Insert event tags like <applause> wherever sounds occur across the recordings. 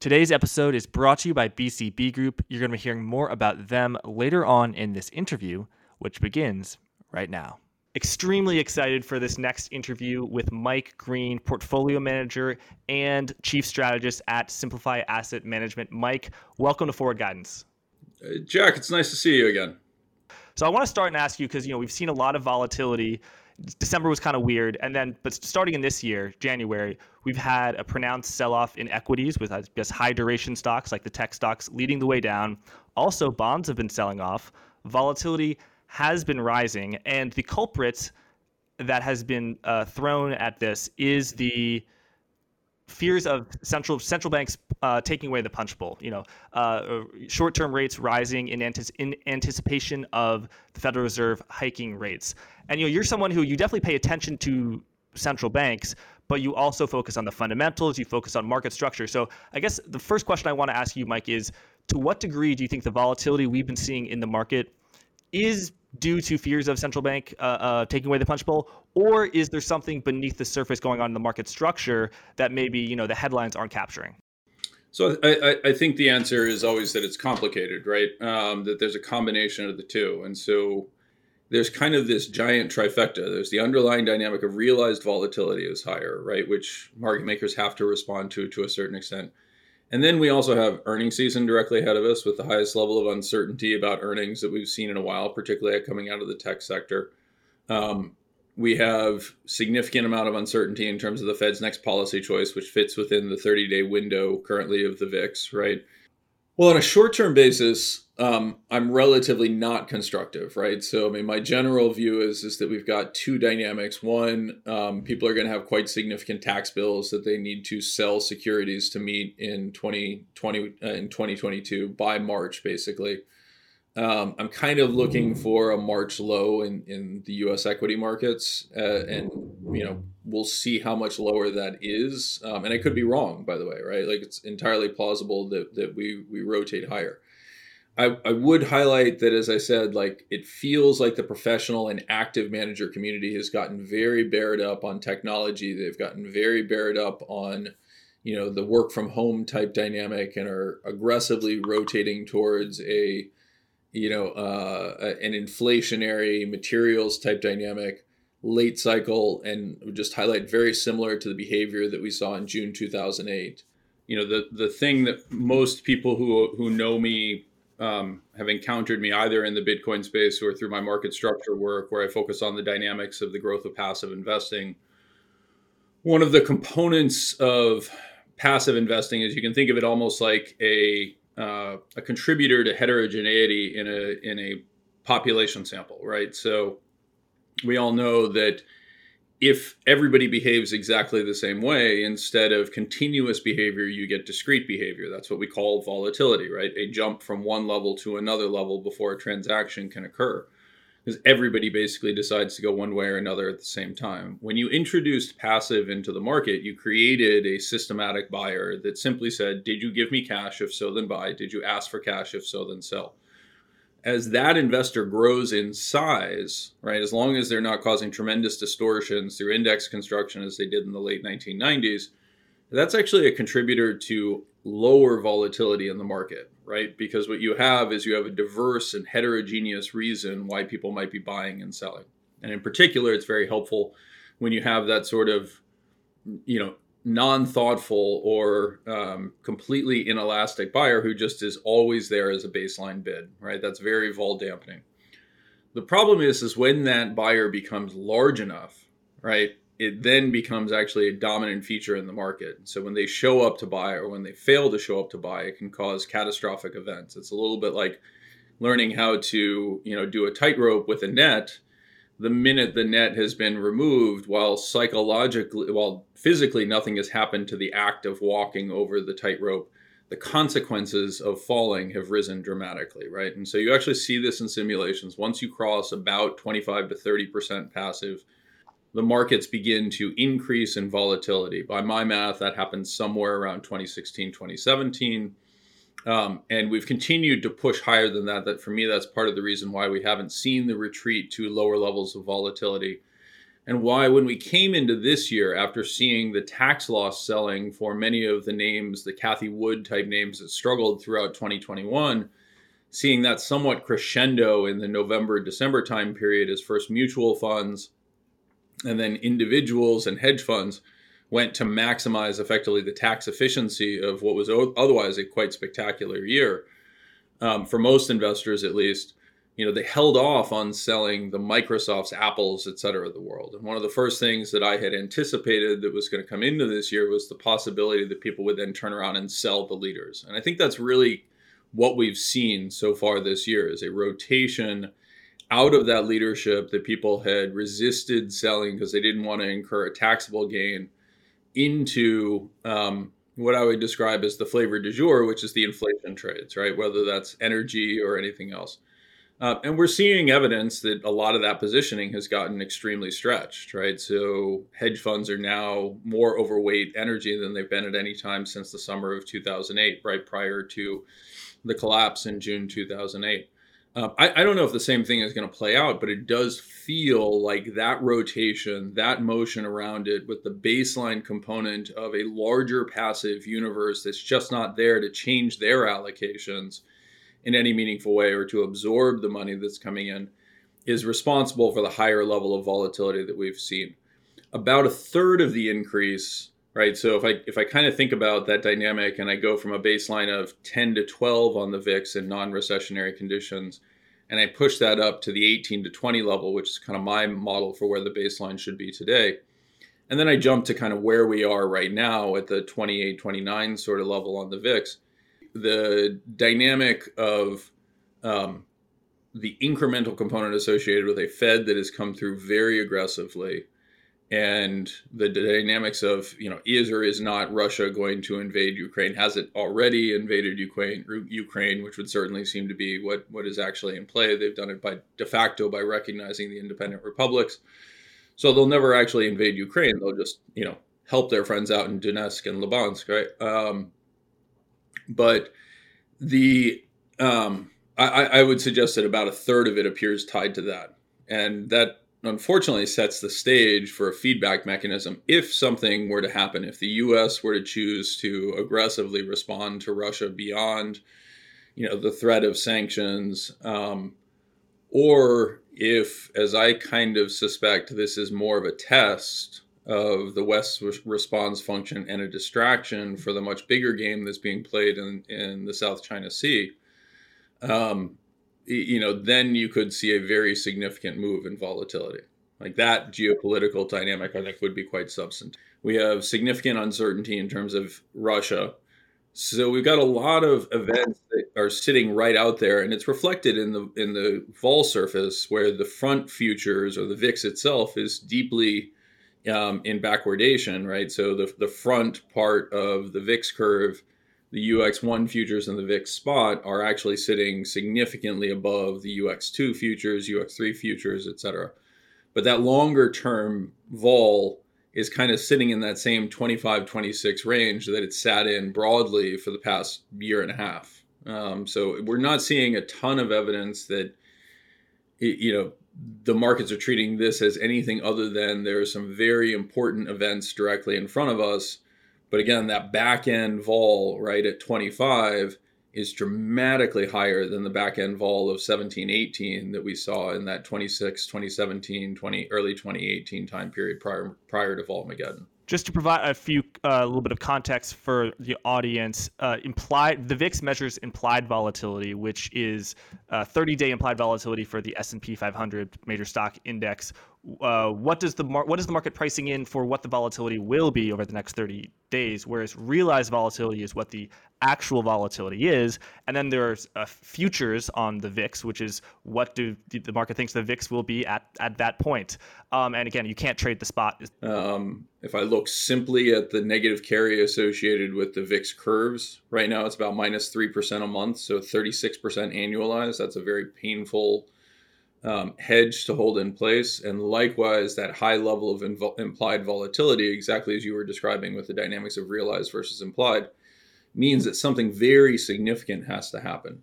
Today's episode is brought to you by BCB Group. You're going to be hearing more about them later on in this interview, which begins right now. Extremely excited for this next interview with Mike Green, portfolio manager and chief strategist at Simplify Asset Management. Mike, welcome to Forward Guidance. Jack, it's nice to see you again. So I want to start and ask you because you know we've seen a lot of volatility December was kind of weird, and then but starting in this year, January, we've had a pronounced sell-off in equities with I guess high duration stocks like the tech stocks leading the way down. Also, bonds have been selling off. Volatility has been rising, and the culprit that has been uh, thrown at this is the fears of central central banks uh, taking away the punch bowl. You know, uh, short-term rates rising in, in anticipation of the Federal Reserve hiking rates. And you know, you're someone who you definitely pay attention to central banks, but you also focus on the fundamentals. You focus on market structure. So I guess the first question I want to ask you, Mike, is to what degree do you think the volatility we've been seeing in the market is due to fears of central bank uh, uh, taking away the punch bowl, or is there something beneath the surface going on in the market structure that maybe you know the headlines aren't capturing? So I, I, think the answer is always that it's complicated, right? Um, that there's a combination of the two, and so there's kind of this giant trifecta. There's the underlying dynamic of realized volatility is higher, right, which market makers have to respond to to a certain extent. And then we also have earnings season directly ahead of us with the highest level of uncertainty about earnings that we've seen in a while, particularly coming out of the tech sector. Um, we have significant amount of uncertainty in terms of the Fed's next policy choice, which fits within the 30-day window currently of the VIX, right? Well, on a short-term basis, um, I'm relatively not constructive, right? So, I mean, my general view is is that we've got two dynamics. One, um, people are going to have quite significant tax bills that they need to sell securities to meet in 2020 uh, in 2022 by March, basically. Um, I'm kind of looking for a March low in, in the U.S. equity markets, uh, and you know we'll see how much lower that is. Um, and I could be wrong, by the way, right? Like it's entirely plausible that that we we rotate higher. I, I would highlight that, as I said, like it feels like the professional and active manager community has gotten very bared up on technology. They've gotten very bared up on, you know, the work from home type dynamic and are aggressively rotating towards a, you know, uh, an inflationary materials type dynamic late cycle and just highlight very similar to the behavior that we saw in June 2008. You know, the, the thing that most people who, who know me um, have encountered me either in the Bitcoin space or through my market structure work, where I focus on the dynamics of the growth of passive investing. One of the components of passive investing is you can think of it almost like a uh, a contributor to heterogeneity in a in a population sample, right? So we all know that if everybody behaves exactly the same way, instead of continuous behavior, you get discrete behavior. That's what we call volatility, right? A jump from one level to another level before a transaction can occur. Because everybody basically decides to go one way or another at the same time. When you introduced passive into the market, you created a systematic buyer that simply said, Did you give me cash? If so, then buy. Did you ask for cash? If so, then sell as that investor grows in size, right, as long as they're not causing tremendous distortions through index construction as they did in the late 1990s, that's actually a contributor to lower volatility in the market, right? Because what you have is you have a diverse and heterogeneous reason why people might be buying and selling. And in particular, it's very helpful when you have that sort of, you know, non-thoughtful or um, completely inelastic buyer who just is always there as a baseline bid right that's very vol dampening the problem is is when that buyer becomes large enough right it then becomes actually a dominant feature in the market so when they show up to buy or when they fail to show up to buy it can cause catastrophic events it's a little bit like learning how to you know do a tightrope with a net the minute the net has been removed, while psychologically, while physically nothing has happened to the act of walking over the tightrope, the consequences of falling have risen dramatically, right? And so you actually see this in simulations. Once you cross about 25 to 30% passive, the markets begin to increase in volatility. By my math, that happened somewhere around 2016, 2017. Um, and we've continued to push higher than that. That for me, that's part of the reason why we haven't seen the retreat to lower levels of volatility. and why, when we came into this year after seeing the tax loss selling for many of the names, the Cathie Wood type names that struggled throughout 2021, seeing that somewhat crescendo in the November December time period as first mutual funds and then individuals and hedge funds went to maximize effectively the tax efficiency of what was otherwise a quite spectacular year. Um, for most investors at least you know they held off on selling the microsofts apples et cetera of the world. And one of the first things that i had anticipated that was going to come into this year was the possibility that people would then turn around and sell the leaders. And i think that's really what we've seen so far this year is a rotation out of that leadership that people had resisted selling because they didn't want to incur a taxable gain into um, what I would describe as the flavor du jour, which is the inflation trades, right? Whether that's energy or anything else. Uh, and we're seeing evidence that a lot of that positioning has gotten extremely stretched, right? So hedge funds are now more overweight energy than they've been at any time since the summer of 2008, right prior to the collapse in June 2008. Uh, I, I, don't know if the same thing is going to play out, but it does feel like that rotation, that motion around it, with the baseline component of a larger passive universe that's just not there to change their allocations in any meaningful way or to absorb the money that's coming in, is responsible for the higher level of volatility that we've seen. About a third of the increase right? So if I if I kind of think about that dynamic and I go from a baseline of 10 to 12 on the VIX in non-recessionary conditions, and I push that up to the 18 to 20 level, which is kind of my model for where the baseline should be today. And then I jump to kind of where we are right now at the 28, 29 sort of level on the VIX. The dynamic of um, the incremental component associated with a Fed that has come through very aggressively, and the dynamics of you know is or is not Russia going to invade Ukraine? Has it already invaded Ukraine? Ukraine, which would certainly seem to be what what is actually in play. They've done it by de facto by recognizing the independent republics, so they'll never actually invade Ukraine. They'll just you know help their friends out in Donetsk and Luhansk, right? Um, but the um, I, I would suggest that about a third of it appears tied to that, and that unfortunately sets the stage for a feedback mechanism if something were to happen if the US were to choose to aggressively respond to Russia beyond you know the threat of sanctions um, or if as I kind of suspect this is more of a test of the West's response function and a distraction for the much bigger game that's being played in, in the South China Sea um, you know, then you could see a very significant move in volatility. Like that geopolitical dynamic, I think, would be quite substantive. We have significant uncertainty in terms of Russia. So we've got a lot of events that are sitting right out there, and it's reflected in the in the vol surface where the front futures or the VIX itself is deeply um, in backwardation, right? So the the front part of the VIX curve the UX1 futures and the VIX spot are actually sitting significantly above the UX2 futures, UX3 futures, et cetera. But that longer term vol is kind of sitting in that same 25, 26 range that it sat in broadly for the past year and a half. Um, so we're not seeing a ton of evidence that, you know, the markets are treating this as anything other than there are some very important events directly in front of us but again, that back end vol right at 25 is dramatically higher than the back end vol of 17, 18 that we saw in that 26, 2017, 20, early 2018 time period prior prior to Volmageddon just to provide a few uh, a little bit of context for the audience uh, implied the vix measures implied volatility which is 30 uh, implied volatility for the s&p 500 major stock index uh, what does the mar- what is the market pricing in for what the volatility will be over the next 30 days whereas realized volatility is what the actual volatility is. And then there's uh, futures on the VIX, which is what do the market thinks the VIX will be at, at that point. Um, and again, you can't trade the spot. Um, if I look simply at the negative carry associated with the VIX curves, right now it's about minus 3% a month, so 36% annualized. That's a very painful um, hedge to hold in place. And likewise, that high level of inv- implied volatility, exactly as you were describing with the dynamics of realized versus implied means that something very significant has to happen.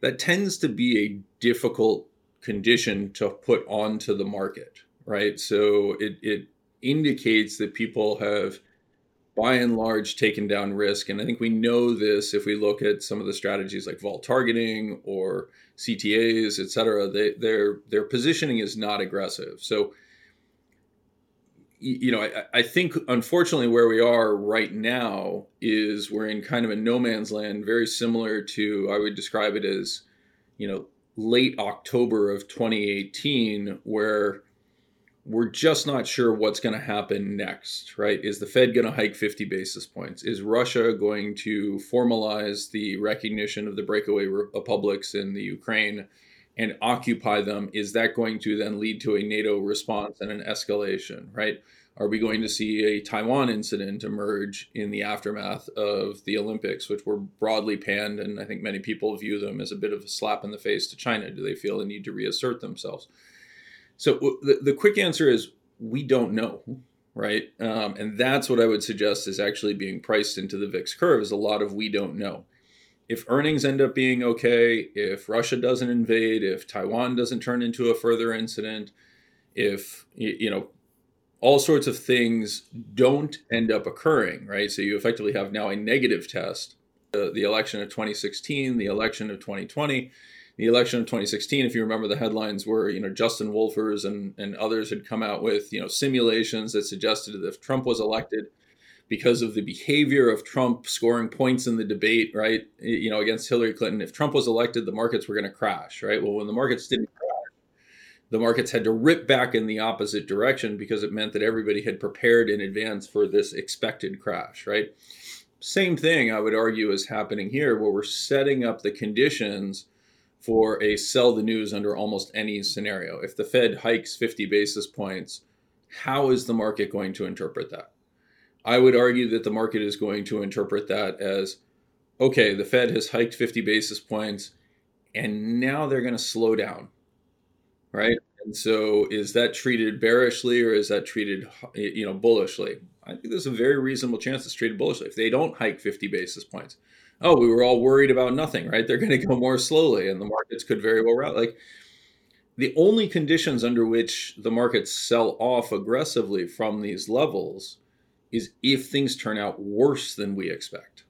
That tends to be a difficult condition to put onto the market, right? So it it indicates that people have by and large taken down risk. And i think we know this if we look at some of the strategies like vol targeting or ctas et cetera they, their their positioning is not aggressive. So you know I, I think unfortunately where we are right now is we're in kind of a no man's land very similar to i would describe it as you know late october of 2018 where we're just not sure what's going to happen next, right? Is the Fed going to hike 50 basis points? Is Russia going to formalize the recognition of the breakaway republics uh, in the Ukraine and occupy them? Is that going to then lead to a NATO response and an escalation, right? Are we going to see a Taiwan incident emerge in the aftermath of the Olympics, which were broadly panned? And I think many people view them as a bit of a slap in the face to China. Do they feel the need to reassert themselves? So the, the quick answer is we don't know, right? Um, and that's what I would suggest is actually being priced into the VIX curve is a lot of we don't know. If earnings end up being okay, if Russia doesn't invade, if Taiwan doesn't turn into a further incident, if you know all sorts of things don't end up occurring, right? So you effectively have now a negative test. Uh, the election of 2016, the election of 2020, the election of 2016, if you remember, the headlines were, you know, Justin Wolfers and, and others had come out with, you know, simulations that suggested that if Trump was elected, because of the behavior of Trump scoring points in the debate, right, you know, against Hillary Clinton, if Trump was elected, the markets were going to crash, right? Well, when the markets didn't crash, the markets had to rip back in the opposite direction because it meant that everybody had prepared in advance for this expected crash, right? Same thing, I would argue, is happening here, where we're setting up the conditions for a sell the news under almost any scenario. If the Fed hikes 50 basis points, how is the market going to interpret that? I would argue that the market is going to interpret that as okay, the Fed has hiked 50 basis points and now they're going to slow down. Right? And so is that treated bearishly or is that treated you know bullishly? I think there's a very reasonable chance it's treated bullishly. If they don't hike 50 basis points, oh, we were all worried about nothing, right? They're going to go more slowly, and the markets could very well route. Like the only conditions under which the markets sell off aggressively from these levels is if things turn out worse than we expect,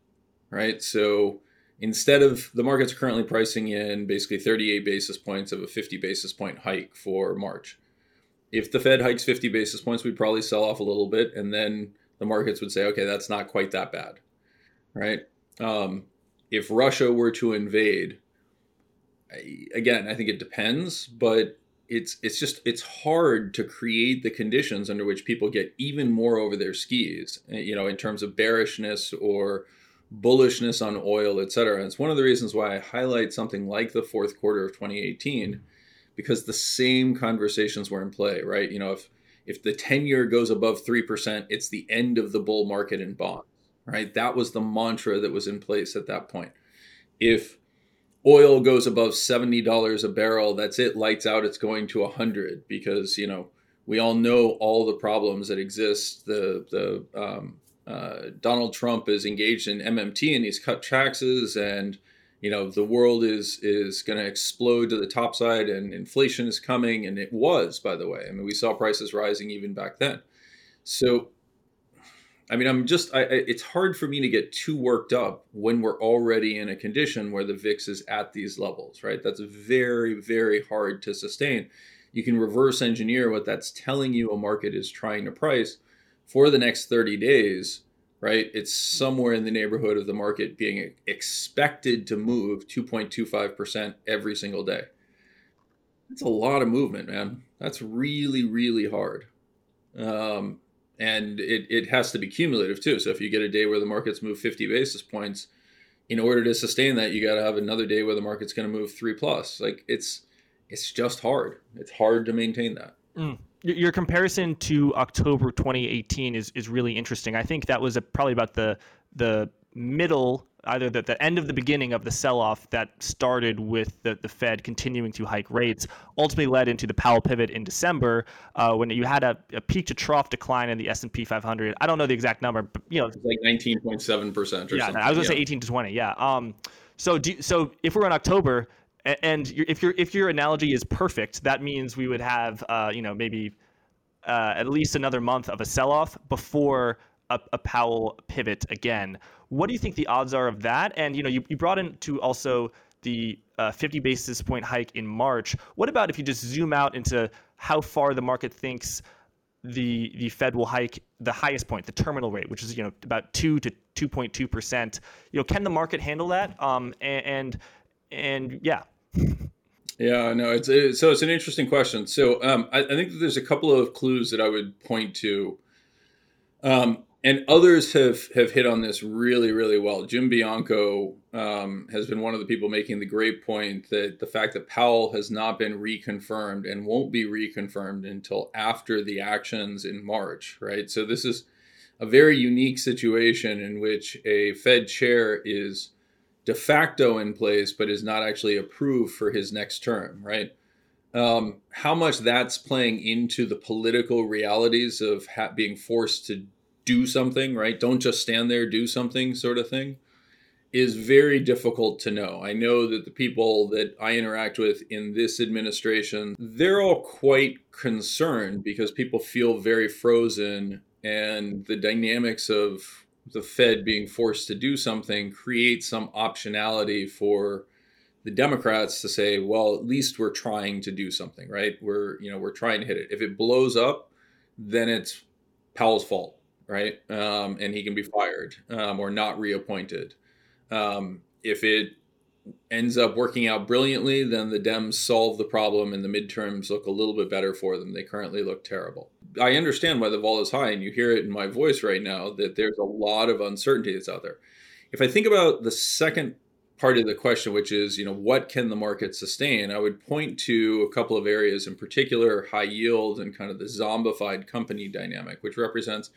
right? So instead of the market's currently pricing in basically 38 basis points of a 50 basis point hike for March. If the Fed hikes 50 basis points, we'd probably sell off a little bit, and then the markets would say, okay, that's not quite that bad, right? Um, if Russia were to invade, I, again, I think it depends, but it's it's just it's hard to create the conditions under which people get even more over their skis. Eh, you know, in terms of bearishness or bullishness on oil, et cetera. And it's one of the reasons why I highlight something like the fourth quarter of 2018, because the same conversations were in play, right? You know, if if the 10 year goes above 3%, it's the end of the bull market in bonds right? That was the mantra that was in place at that point. If oil goes above $70 a barrel, that's it, lights out, it's going to 100 because, you know, we all know all the problems that exist. The, the, um, uh, Donald Trump is engaged in MMT and he's cut taxes and, you know, the world is, is going to explode to the top side and inflation is coming. And it was, by the way, I mean, we saw prices rising even back then. So I mean, I'm just, I, it's hard for me to get too worked up when we're already in a condition where the VIX is at these levels, right? That's very, very hard to sustain. You can reverse engineer what that's telling you a market is trying to price for the next 30 days, right? It's somewhere in the neighborhood of the market being expected to move 2.25% every single day. That's a lot of movement, man. That's really, really hard. Um, and it, it has to be cumulative too. So if you get a day where the markets move 50 basis points, in order to sustain that, you got to have another day where the market's going to move three plus. Like it's it's just hard. It's hard to maintain that. Mm. Your comparison to October 2018 is is really interesting. I think that was a, probably about the the middle either the, the end of the beginning of the sell-off that started with the, the Fed continuing to hike rates ultimately led into the Powell pivot in December uh, when you had a, a, peak to trough decline in the S&P 500. I don't know the exact number, but you know, like 19.7 percent or yeah, something. I was gonna yeah. say 18 to 20. Yeah. Um, so do, so if we're in October and if your if your analogy is perfect, that means we would have uh, you know maybe uh, at least another month of a sell-off before a, a, Powell pivot again. What do you think the odds are of that? And you know, you, you brought into also the uh, 50 basis point hike in March. What about if you just zoom out into how far the market thinks the the Fed will hike the highest point, the terminal rate, which is you know about two to 2.2 percent. You know, can the market handle that? Um, and, and and yeah. Yeah, no, it's a, so it's an interesting question. So um, I, I, think there's a couple of clues that I would point to, um, and others have have hit on this really, really well. Jim Bianco um, has been one of the people making the great point that the fact that Powell has not been reconfirmed and won't be reconfirmed until after the actions in March, right? So this is a very unique situation in which a Fed chair is de facto in place, but is not actually approved for his next term, right? Um, how much that's playing into the political realities of ha- being forced to do something, right? Don't just stand there, do something, sort of thing, is very difficult to know. I know that the people that I interact with in this administration, they're all quite concerned because people feel very frozen and the dynamics of the Fed being forced to do something creates some optionality for the Democrats to say, well, at least we're trying to do something, right? We're, you know, we're trying to hit it. If it blows up, then it's Powell's fault, right? Um, and he can be fired um, or not reappointed. Um, if it ends up working out brilliantly, then the Dems solve the problem and the midterms look a little bit better for them. They currently look terrible. I understand why the vol is high, and you hear it in my voice right now that there's a lot of uncertainty that's out there. If I think about the second part of the question, which is, you know, what can the market sustain? I would point to a couple of areas in particular, high yield and kind of the zombified company dynamic, which represents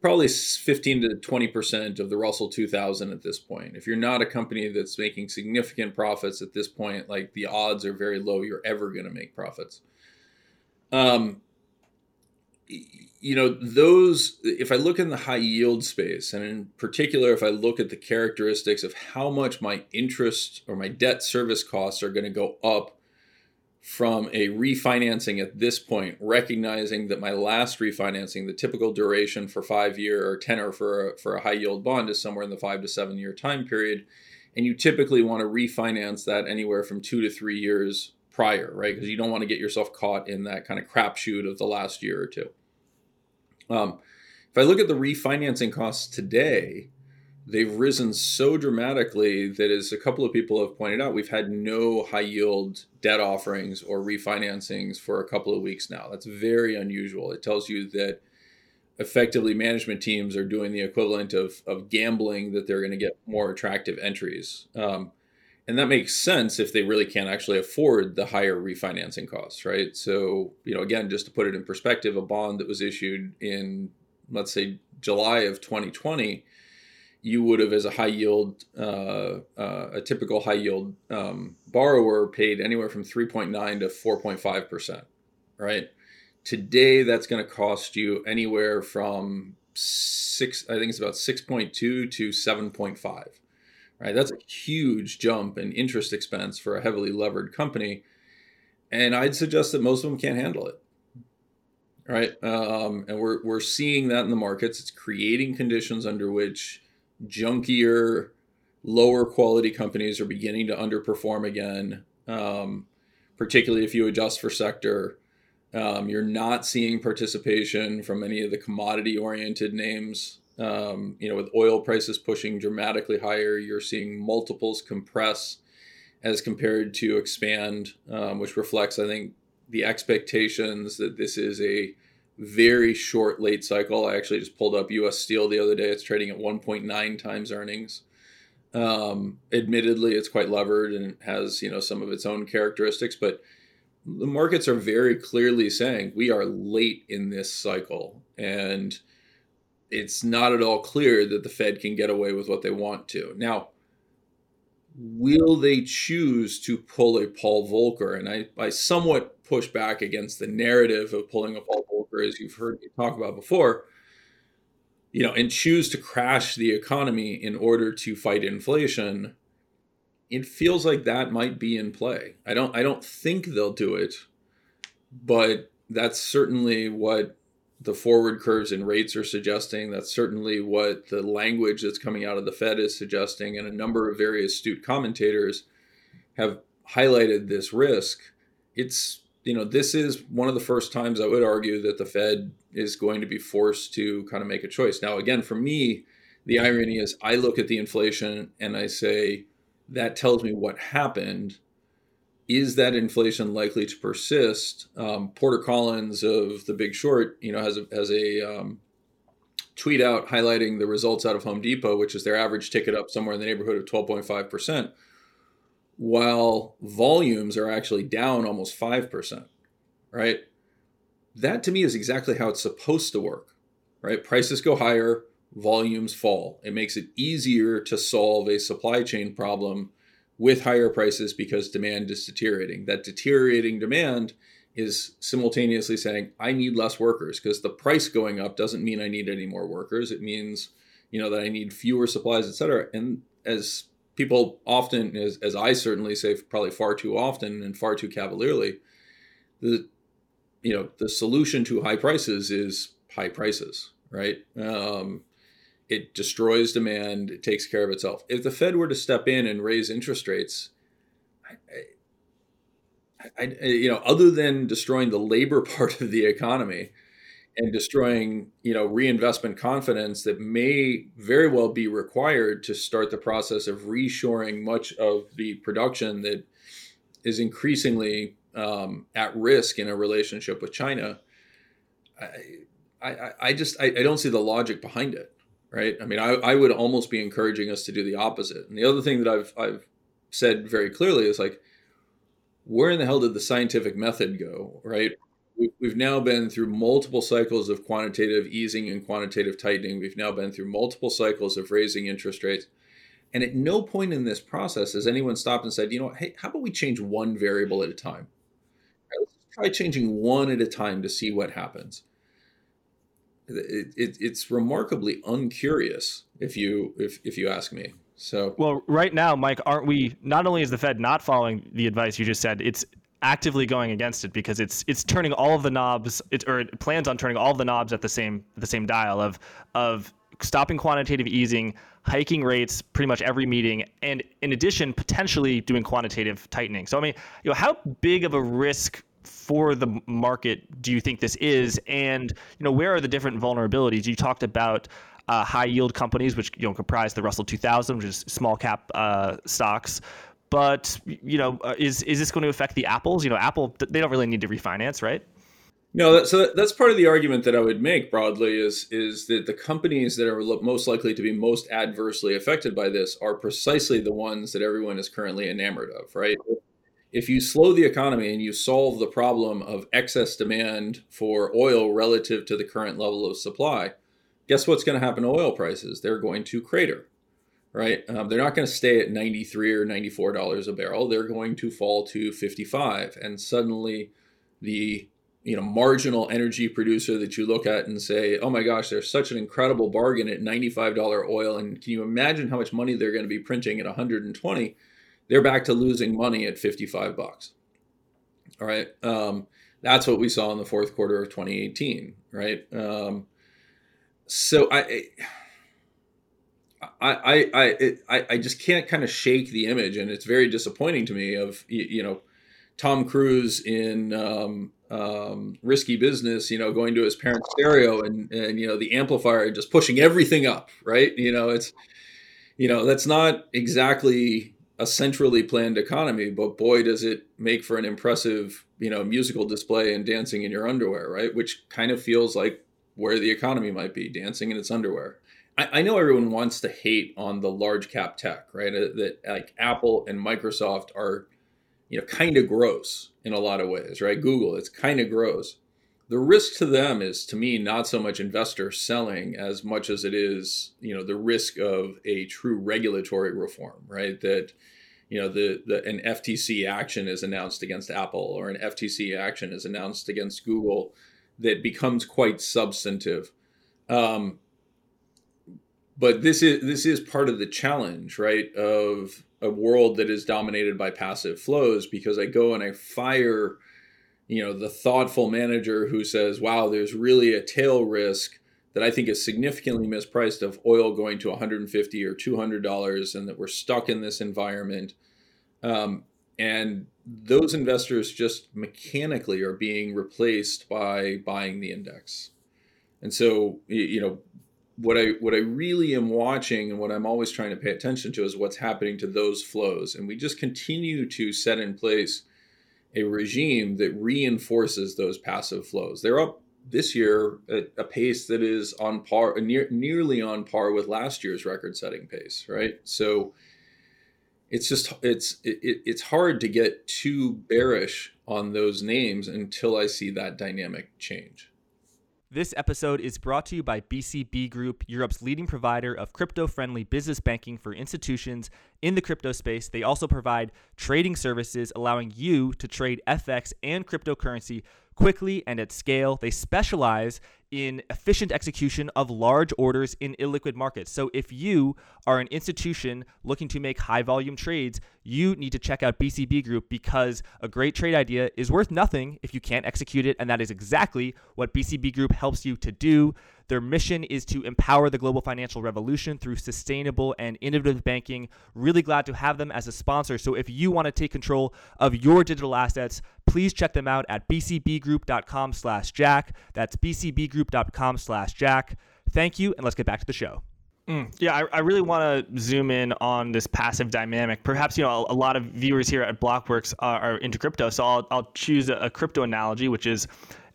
probably 15 to 20% of the Russell 2000 at this point. If you're not a company that's making significant profits at this point, like the odds are very low you're ever going to make profits. Um, you know, those, if I look in the high yield space, and in particular, if I look at the characteristics of how much my interest or my debt service costs are going to go up from a refinancing at this point, recognizing that my last refinancing, the typical duration for five year or tenor for a, for a high yield bond is somewhere in the five to seven year time period. And you typically want to refinance that anywhere from two to three years prior, right? Because you don't want to get yourself caught in that kind of crapshoot of the last year or two. Um, if I look at the refinancing costs today, they've risen so dramatically that, as a couple of people have pointed out, we've had no high yield debt offerings or refinancings for a couple of weeks now. That's very unusual. It tells you that effectively management teams are doing the equivalent of, of gambling that they're going to get more attractive entries. Um, and that makes sense if they really can't actually afford the higher refinancing costs, right? So, you know, again, just to put it in perspective, a bond that was issued in, let's say, July of 2020 you would have, as a high yield, uh, uh, a typical high yield um, borrower, paid anywhere from 3.9 to 4.5 percent, right? Today, that's going to cost you anywhere from six. I think it's about 6.2 to 7.5. Right, that's a huge jump in interest expense for a heavily levered company, and I'd suggest that most of them can't handle it right? Um, and we're we're seeing that in the markets. It's creating conditions under which junkier, lower quality companies are beginning to underperform again, um, particularly if you adjust for sector. Um, you're not seeing participation from any of the commodity oriented names. Um, you know, with oil prices pushing dramatically higher, you're seeing multiples compress as compared to expand, um, which reflects, I think, the expectations that this is a very short late cycle. I actually just pulled up US Steel the other day. It's trading at 1.9 times earnings. Um, admittedly, it's quite levered and has you know some of its own characteristics, but the markets are very clearly saying we are late in this cycle, and it's not at all clear that the Fed can get away with what they want to. Now, will they choose to pull a Paul Volcker? And I, I somewhat push back against the narrative of pulling a Paul Volcker, as you've heard me talk about before, you know, and choose to crash the economy in order to fight inflation. It feels like that might be in play. I don't I don't think they'll do it, but that's certainly what the forward curves and rates are suggesting. That's certainly what the language that's coming out of the Fed is suggesting. And a number of very astute commentators have highlighted this risk. It's, you know, this is one of the first times I would argue that the Fed is going to be forced to kind of make a choice. Now, again, for me, the irony is I look at the inflation and I say, that tells me what happened is that inflation likely to persist? Um, Porter Collins of The Big Short, you know, has a, has a um, tweet out highlighting the results out of Home Depot, which is their average ticket up somewhere in the neighborhood of 12.5 percent, while volumes are actually down almost five percent. Right. That to me is exactly how it's supposed to work. Right. Prices go higher, volumes fall. It makes it easier to solve a supply chain problem with higher prices because demand is deteriorating. That deteriorating demand is simultaneously saying I need less workers because the price going up doesn't mean I need any more workers. It means you know that I need fewer supplies, et cetera. And as people often, as, as I certainly say, probably far too often and far too cavalierly, the you know the solution to high prices is high prices, right? Um, it destroys demand, it takes care of itself. If the Fed were to step in and raise interest rates, I, I, I, you know, other than destroying the labor <laughs> part of the economy and destroying, you know, reinvestment confidence that may very well be required to start the process of reshoring much of the production that is increasingly um, at risk in a relationship with China. I, I, I just I, I don't see the logic behind it right? I mean, I, I would almost be encouraging us to do the opposite. And the other thing that I've I've said very clearly is like, where in the hell did the scientific method go, right? We've now been through multiple cycles of quantitative easing and quantitative tightening. We've now been through multiple cycles of raising interest rates. And at no point in this process has anyone stopped and said, you know, hey, how about we change one variable at a time? Let's try changing one at a time to see what happens it, it, it's remarkably uncurious if you if if you ask me. So well, right now, Mike, aren't we? Not only is the Fed not following the advice you just said, it's actively going against it because it's it's turning all of the knobs. It or it plans on turning all of the knobs at the same the same dial of of stopping quantitative easing, hiking rates pretty much every meeting, and in addition, potentially doing quantitative tightening. So I mean, you know, how big of a risk for the market do you think this is and you know where are the different vulnerabilities you talked about uh, high yield companies which you know comprise the Russell 2000 which is small cap uh, stocks but you know uh, is is this going to affect the apples you know apple they don't really need to refinance right no, that, so that's part of the argument that I would make broadly is is that the companies that are most likely to be most adversely affected by this are precisely the ones that everyone is currently enamored of, right? if you slow the economy and you solve the problem of excess demand for oil relative to the current level of supply, guess what's going to happen to oil prices? They're going to crater, right? Um, they're not going to stay at 93 or 94 dollars a barrel. They're going to fall to 55, and suddenly the you know marginal energy producer that you look at and say, oh my gosh, there's such an incredible bargain at 95 dollar oil, and can you imagine how much money they're going to be printing at 120? they're back to losing money at 55 bucks. All right. Um, that's what we saw in the fourth quarter of 2018. Right. Um, so I, I, I, I, I just can't kind of shake the image, and it's very disappointing to me. Of you know, Tom Cruise in um, um, Risky Business, you know, going to his parents' stereo and and you know the amplifier and just pushing everything up, right? You know, it's you know that's not exactly a centrally planned economy, but boy, does it make for an impressive, you know, musical display and dancing in your underwear, right? Which kind of feels like where the economy might be, dancing in its underwear. I, I know everyone wants to hate on the large cap tech, right? Uh, that like Apple and Microsoft are, you know, kind of gross in a lot of ways, right? Google, it's kind of gross. The risk to them is, to me, not so much investor selling as much as it is, you know, the risk of a true regulatory reform, right? That you know the, the an FTC action is announced against Apple or an FTC action is announced against Google that becomes quite substantive. Um, but this is this is part of the challenge, right? Of a world that is dominated by passive flows because I go and I fire, you know the thoughtful manager who says, "Wow, there's really a tail risk." That I think is significantly mispriced of oil going to 150 or 200 dollars, and that we're stuck in this environment. Um, and those investors just mechanically are being replaced by buying the index. And so, you know, what I what I really am watching and what I'm always trying to pay attention to is what's happening to those flows. And we just continue to set in place a regime that reinforces those passive flows. They're up this year at a pace that is on par, near, nearly on par with last year's record-setting pace, right? So it's just it's it, it's hard to get too bearish on those names until I see that dynamic change. This episode is brought to you by BCB Group, Europe's leading provider of crypto friendly business banking for institutions in the crypto space. They also provide trading services allowing you to trade FX and cryptocurrency quickly and at scale. They specialize in efficient execution of large orders in illiquid markets. So if you are an institution looking to make high volume trades, you need to check out BCB Group because a great trade idea is worth nothing if you can't execute it. And that is exactly what BCB Group helps you to do. Their mission is to empower the global financial revolution through sustainable and innovative banking. Really glad to have them as a sponsor. So if you want to take control of your digital assets, please check them out at bcbgroup.com slash jack. That's bcbgroup.com slash jack. Thank you, and let's get back to the show. Mm, yeah, I, I really want to zoom in on this passive dynamic. Perhaps you know a, a lot of viewers here at Blockworks are, are into crypto, so I'll, I'll choose a, a crypto analogy, which is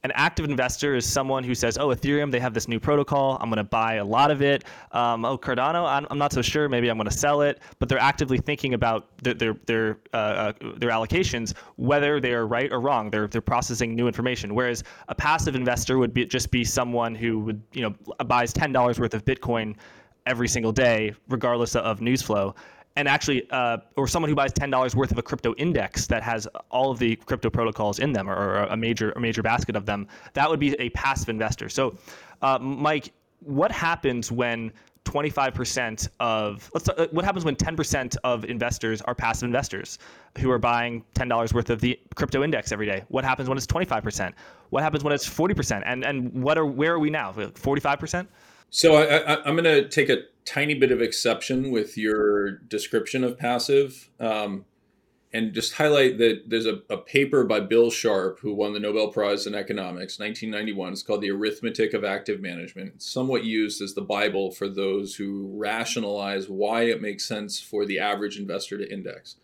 an active investor is someone who says, "Oh, Ethereum, they have this new protocol. I'm going to buy a lot of it. Um, oh, Cardano, I'm, I'm, not so sure. Maybe I'm going to sell it." But they're actively thinking about their their their, uh, uh, their allocations, whether they are right or wrong. They're they're processing new information. Whereas a passive investor would be just be someone who would you know buys ten dollars worth of Bitcoin every single day, regardless of news flow and actually, uh, or someone who buys ten dollars worth of a crypto index that has all of the crypto protocols in them, or, or a major a major basket of them, that would be a passive investor. So, uh, Mike, what happens when 25% of let's talk, what happens when 10% of investors are passive investors who are buying $10 worth of the crypto index every day? What happens when it's 25% what happens when it's 40% and and what are where are we now? 45% so I, am going to take a tiny bit of exception with your description of passive, um, and just highlight that there's a, a, paper by Bill Sharpe, who won the Nobel Prize in Economics, 1991. It's called "The Arithmetic of Active Management." It's somewhat used as the Bible for those who rationalize why it makes sense for the average investor to index.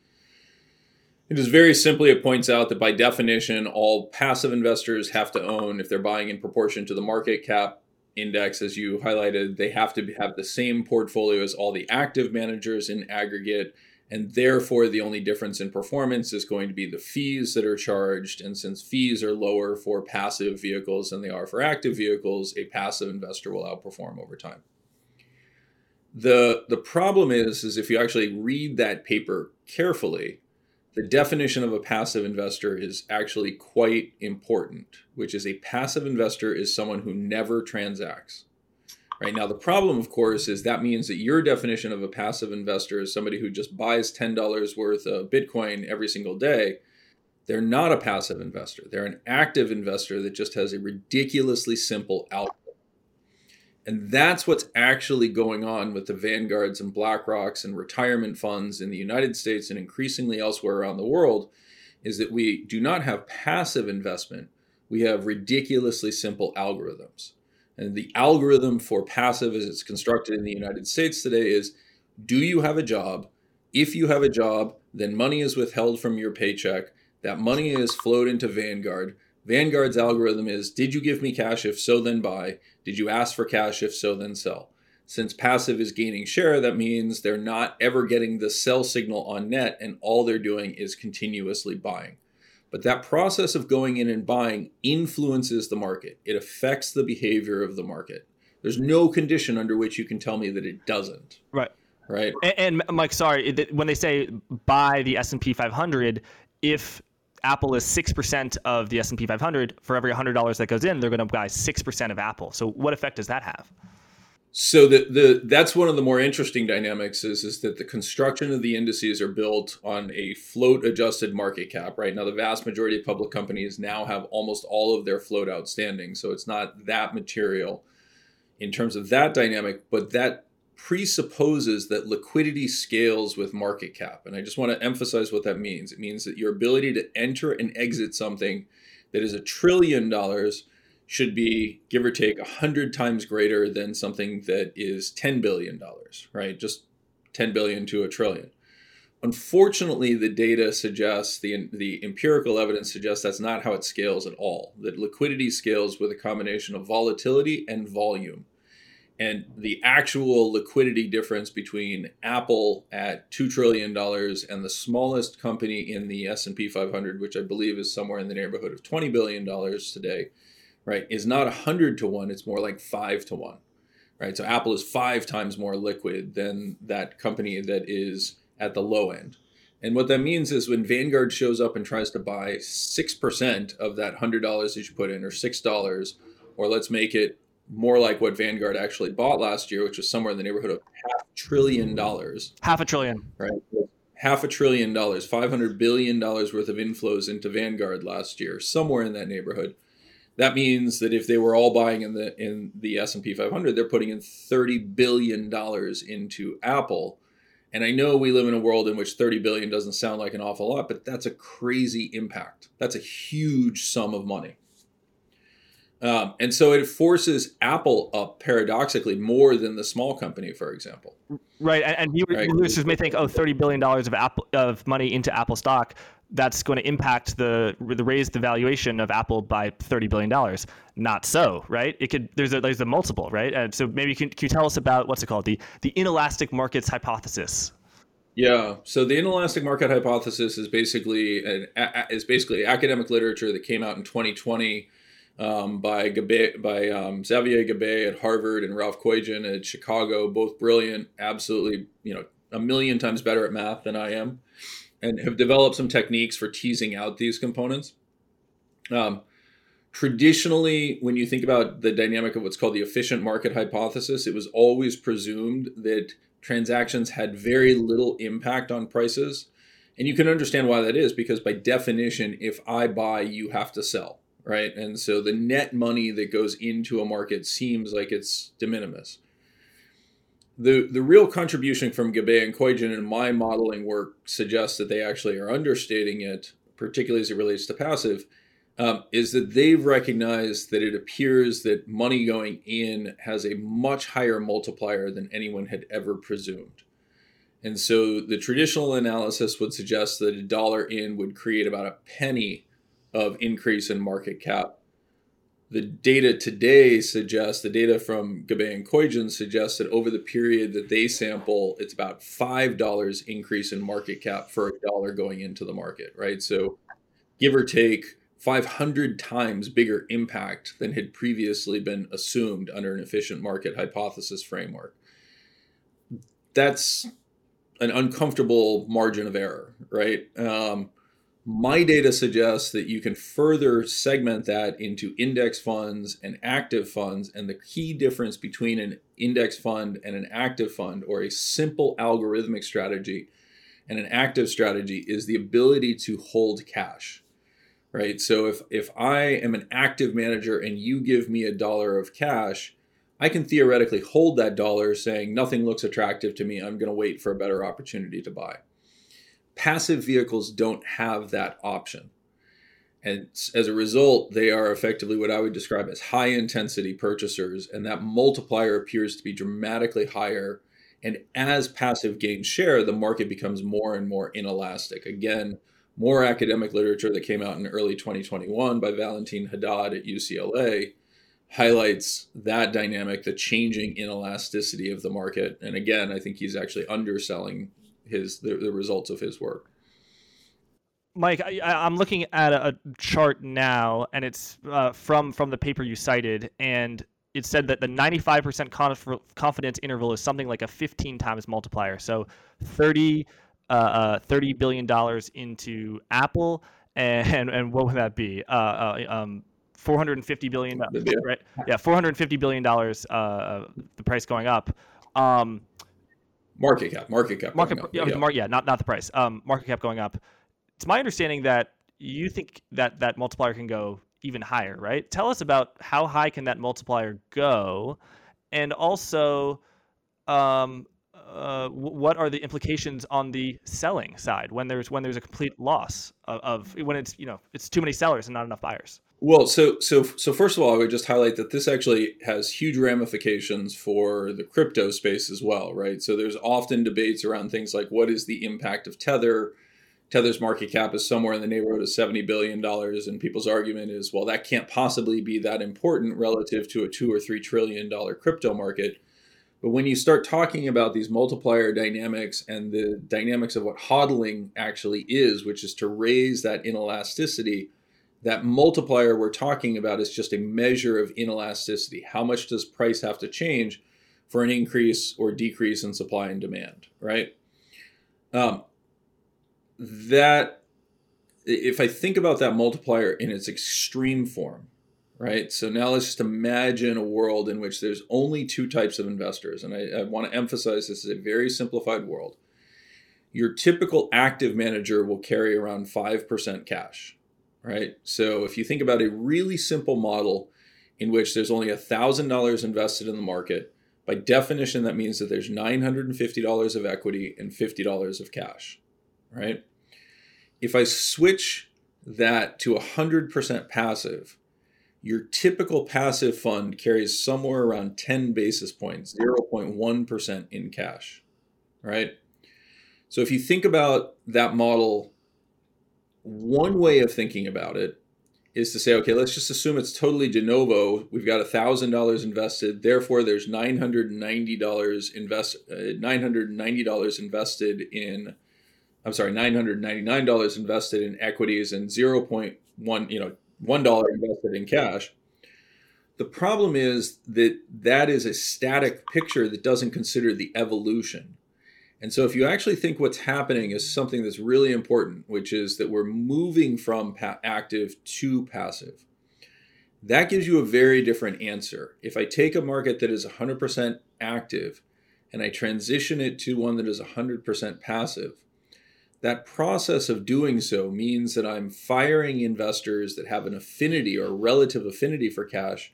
It is very simply, it points out that by definition, all passive investors have to own, if they're buying in proportion to the market cap, index, as you highlighted, they have to have the same portfolio as all the active managers in aggregate. And therefore, the only difference in performance is going to be the fees that are charged. And since fees are lower for passive vehicles than they are for active vehicles, a passive investor will outperform over time. The, the problem is, is if you actually read that paper carefully, the definition of a passive investor is actually quite important, which is a passive investor is someone who never transacts. Right now, the problem, of course, is that means that your definition of a passive investor is somebody who just buys $10 worth of Bitcoin every single day. They're not a passive investor. They're an active investor that just has a ridiculously simple output. And that's what's actually going on with the Vanguards and BlackRocks and retirement funds in the United States and increasingly elsewhere around the world is that we do not have passive investment. We have ridiculously simple algorithms. And the algorithm for passive as it's constructed in the United States today is do you have a job? If you have a job, then money is withheld from your paycheck. That money is flowed into Vanguard. Vanguard's algorithm is Did you give me cash? If so, then buy. Did you ask for cash? If so, then sell. Since passive is gaining share, that means they're not ever getting the sell signal on net, and all they're doing is continuously buying. But that process of going in and buying influences the market, it affects the behavior of the market. There's no condition under which you can tell me that it doesn't. Right. Right. And, and Mike, sorry, when they say buy the S&P 500, if Apple is 6% of the S&P 500. For every $100 that goes in, they're going to buy 6% of Apple. So what effect does that have? So the, the that's one of the more interesting dynamics is is that the construction of the indices are built on a float adjusted market cap. Right now, the vast majority of public companies now have almost all of their float outstanding, so it's not that material in terms of that dynamic. But that presupposes that liquidity scales with market cap, and I just want to emphasize what that means. It means that your ability to enter and exit something that is a trillion dollars should be give or take 100 times greater than something that is 10 billion dollars right? Just 10 billion to a trillion. Unfortunately the data suggests the the empirical evidence suggests that's not how it scales at all that liquidity scales with a combination of volatility and volume and the actual liquidity difference between Apple at 2 trillion dollars and the smallest company in the S&P 500 which I believe is somewhere in the neighborhood of 20 billion dollars today right, is not 100 to 1, it's more like 5 to 1. Right? So Apple is 5 times more liquid than that company that is at the low end. And what that means is when Vanguard shows up and tries to buy 6% of that $100 that you put in or $6 or let's make it more like what Vanguard actually bought last year, which was somewhere in the neighborhood of half a trillion mm. dollars. Half a trillion. Right. Half a trillion dollars, $500 billion worth of inflows into Vanguard last year, somewhere in that neighborhood. That means that if they were all buying in the in the S&P 500, they're putting in 30 billion dollars into Apple. And I know we live in a world in which 30 billion doesn't sound like an awful lot, but that's a crazy impact. That's a huge sum of money. Um, and so it forces Apple up paradoxically more than the small company, for example. Right, and, and right. may think, oh, oh, thirty billion dollars of Apple of money into Apple stock that's going to impact the the raise the valuation of Apple by thirty billion dollars. Not so, right? It could there's a there's a multiple, right? And so maybe can, can you tell us about what's it called the the inelastic markets hypothesis? Yeah. So the inelastic market hypothesis is basically an is basically academic literature that came out in 2020 um, by Gabaix, by um, Xavier Gabaix at Harvard and Ralph Koijen at Chicago. Both brilliant, absolutely, you know, a million times better at math than I am and have developed some techniques for teasing out these components. Um, traditionally, when you think about the dynamic of what's called the efficient market hypothesis, it was always presumed that transactions had very little impact on prices. And you can understand why that is because, by definition, if I buy, you have to sell, right? And so the net money that goes into a market seems like it's de minimis the the real contribution from Gabaix and Koijen in my modeling work suggests that they actually are understating it, particularly as it relates to passive. Um, is that they've recognized that it appears that money going in has a much higher multiplier than anyone had ever presumed. And so the traditional analysis would suggest that a dollar in would create about a penny of increase in market cap the data today suggests the data from Gabaix and Koijen suggests that over the period that they sample, it's about five dollars increase in market cap for a dollar going into the market, right? So, give or take, 500 times bigger impact than had previously been assumed under an efficient market hypothesis framework. That's an uncomfortable margin of error, right? Um, my data suggests that you can further segment that into index funds and active funds. And the key difference between an index fund and an active fund, or a simple algorithmic strategy and an active strategy, is the ability to hold cash. Right. So if, if I am an active manager and you give me a dollar of cash, I can theoretically hold that dollar saying nothing looks attractive to me. I'm going to wait for a better opportunity to buy passive vehicles don't have that option. And as a result, they are effectively what I would describe as high intensity purchasers. And that multiplier appears to be dramatically higher. And as passive gains share, the market becomes more and more inelastic. Again, more academic literature that came out in early 2021 by Valentin Haddad at UCLA highlights that dynamic, the changing inelasticity of the market. And again, I think he's actually underselling his the, the results of his work. Mike, I, am looking at a, chart now, and it's uh, from from the paper you cited, and it said that the 95% conf- confidence interval is something like a 15 times multiplier. So 30, uh, uh, 30 billion dollars into Apple, and and what would that be? Uh, uh um, 450 billion, yeah. right? Yeah, 450 billion dollars. Uh, the price going up. Um, market cap, market cap, market, yeah, yeah. Mar- yeah, not not the price. Um, market cap going up. It's my understanding that you think that that multiplier can go even higher, right? Tell us about how high can that multiplier go, and also, um, uh, what are the implications on the selling side when there's when there's a complete loss of, of, when it's you know it's too many sellers and not enough buyers well so so so first of all i would just highlight that this actually has huge ramifications for the crypto space as well right? So there's often debates around things like what is the impact of tether? Tether's market cap is somewhere in the neighborhood of 70 billion dollars and people's argument is well that can't possibly be that important relative to a 2 or 3 trillion dollar crypto market. But when you start talking about these multiplier dynamics and the dynamics of what hodling actually is, which is to raise that inelasticity, that multiplier we're talking about is just a measure of inelasticity. How much does price have to change for an increase or decrease in supply and demand, right? Um, that, if I think about that multiplier in its extreme form, right? So now let's just imagine a world in which there's only two types of investors. And I, I want to emphasize this is a very simplified world. Your typical active manager will carry around 5% cash, right? So if you think about a really simple model in which there's only $1,000 invested in the market, by definition, that means that there's $950 of equity and $50 of cash, right? If I switch that to 100% passive, your typical passive fund carries somewhere around 10 basis points, 0.1% in cash, right? So if you think about that model, one way of thinking about it is to say, okay, let's just assume it's totally de novo. We've got $1,000 invested. Therefore, there's $990 invest, uh, $990 invested in, I'm sorry, $999 invested in equities and 0.1, you know, one dollar invested in cash. The problem is that that is a static picture that doesn't consider the evolution. And so, if you actually think what's happening is something that's really important, which is that we're moving from pa- active to passive, that gives you a very different answer. If I take a market that is 100% active and I transition it to one that is 100% passive, that process of doing so means that I'm firing investors that have an affinity or relative affinity for cash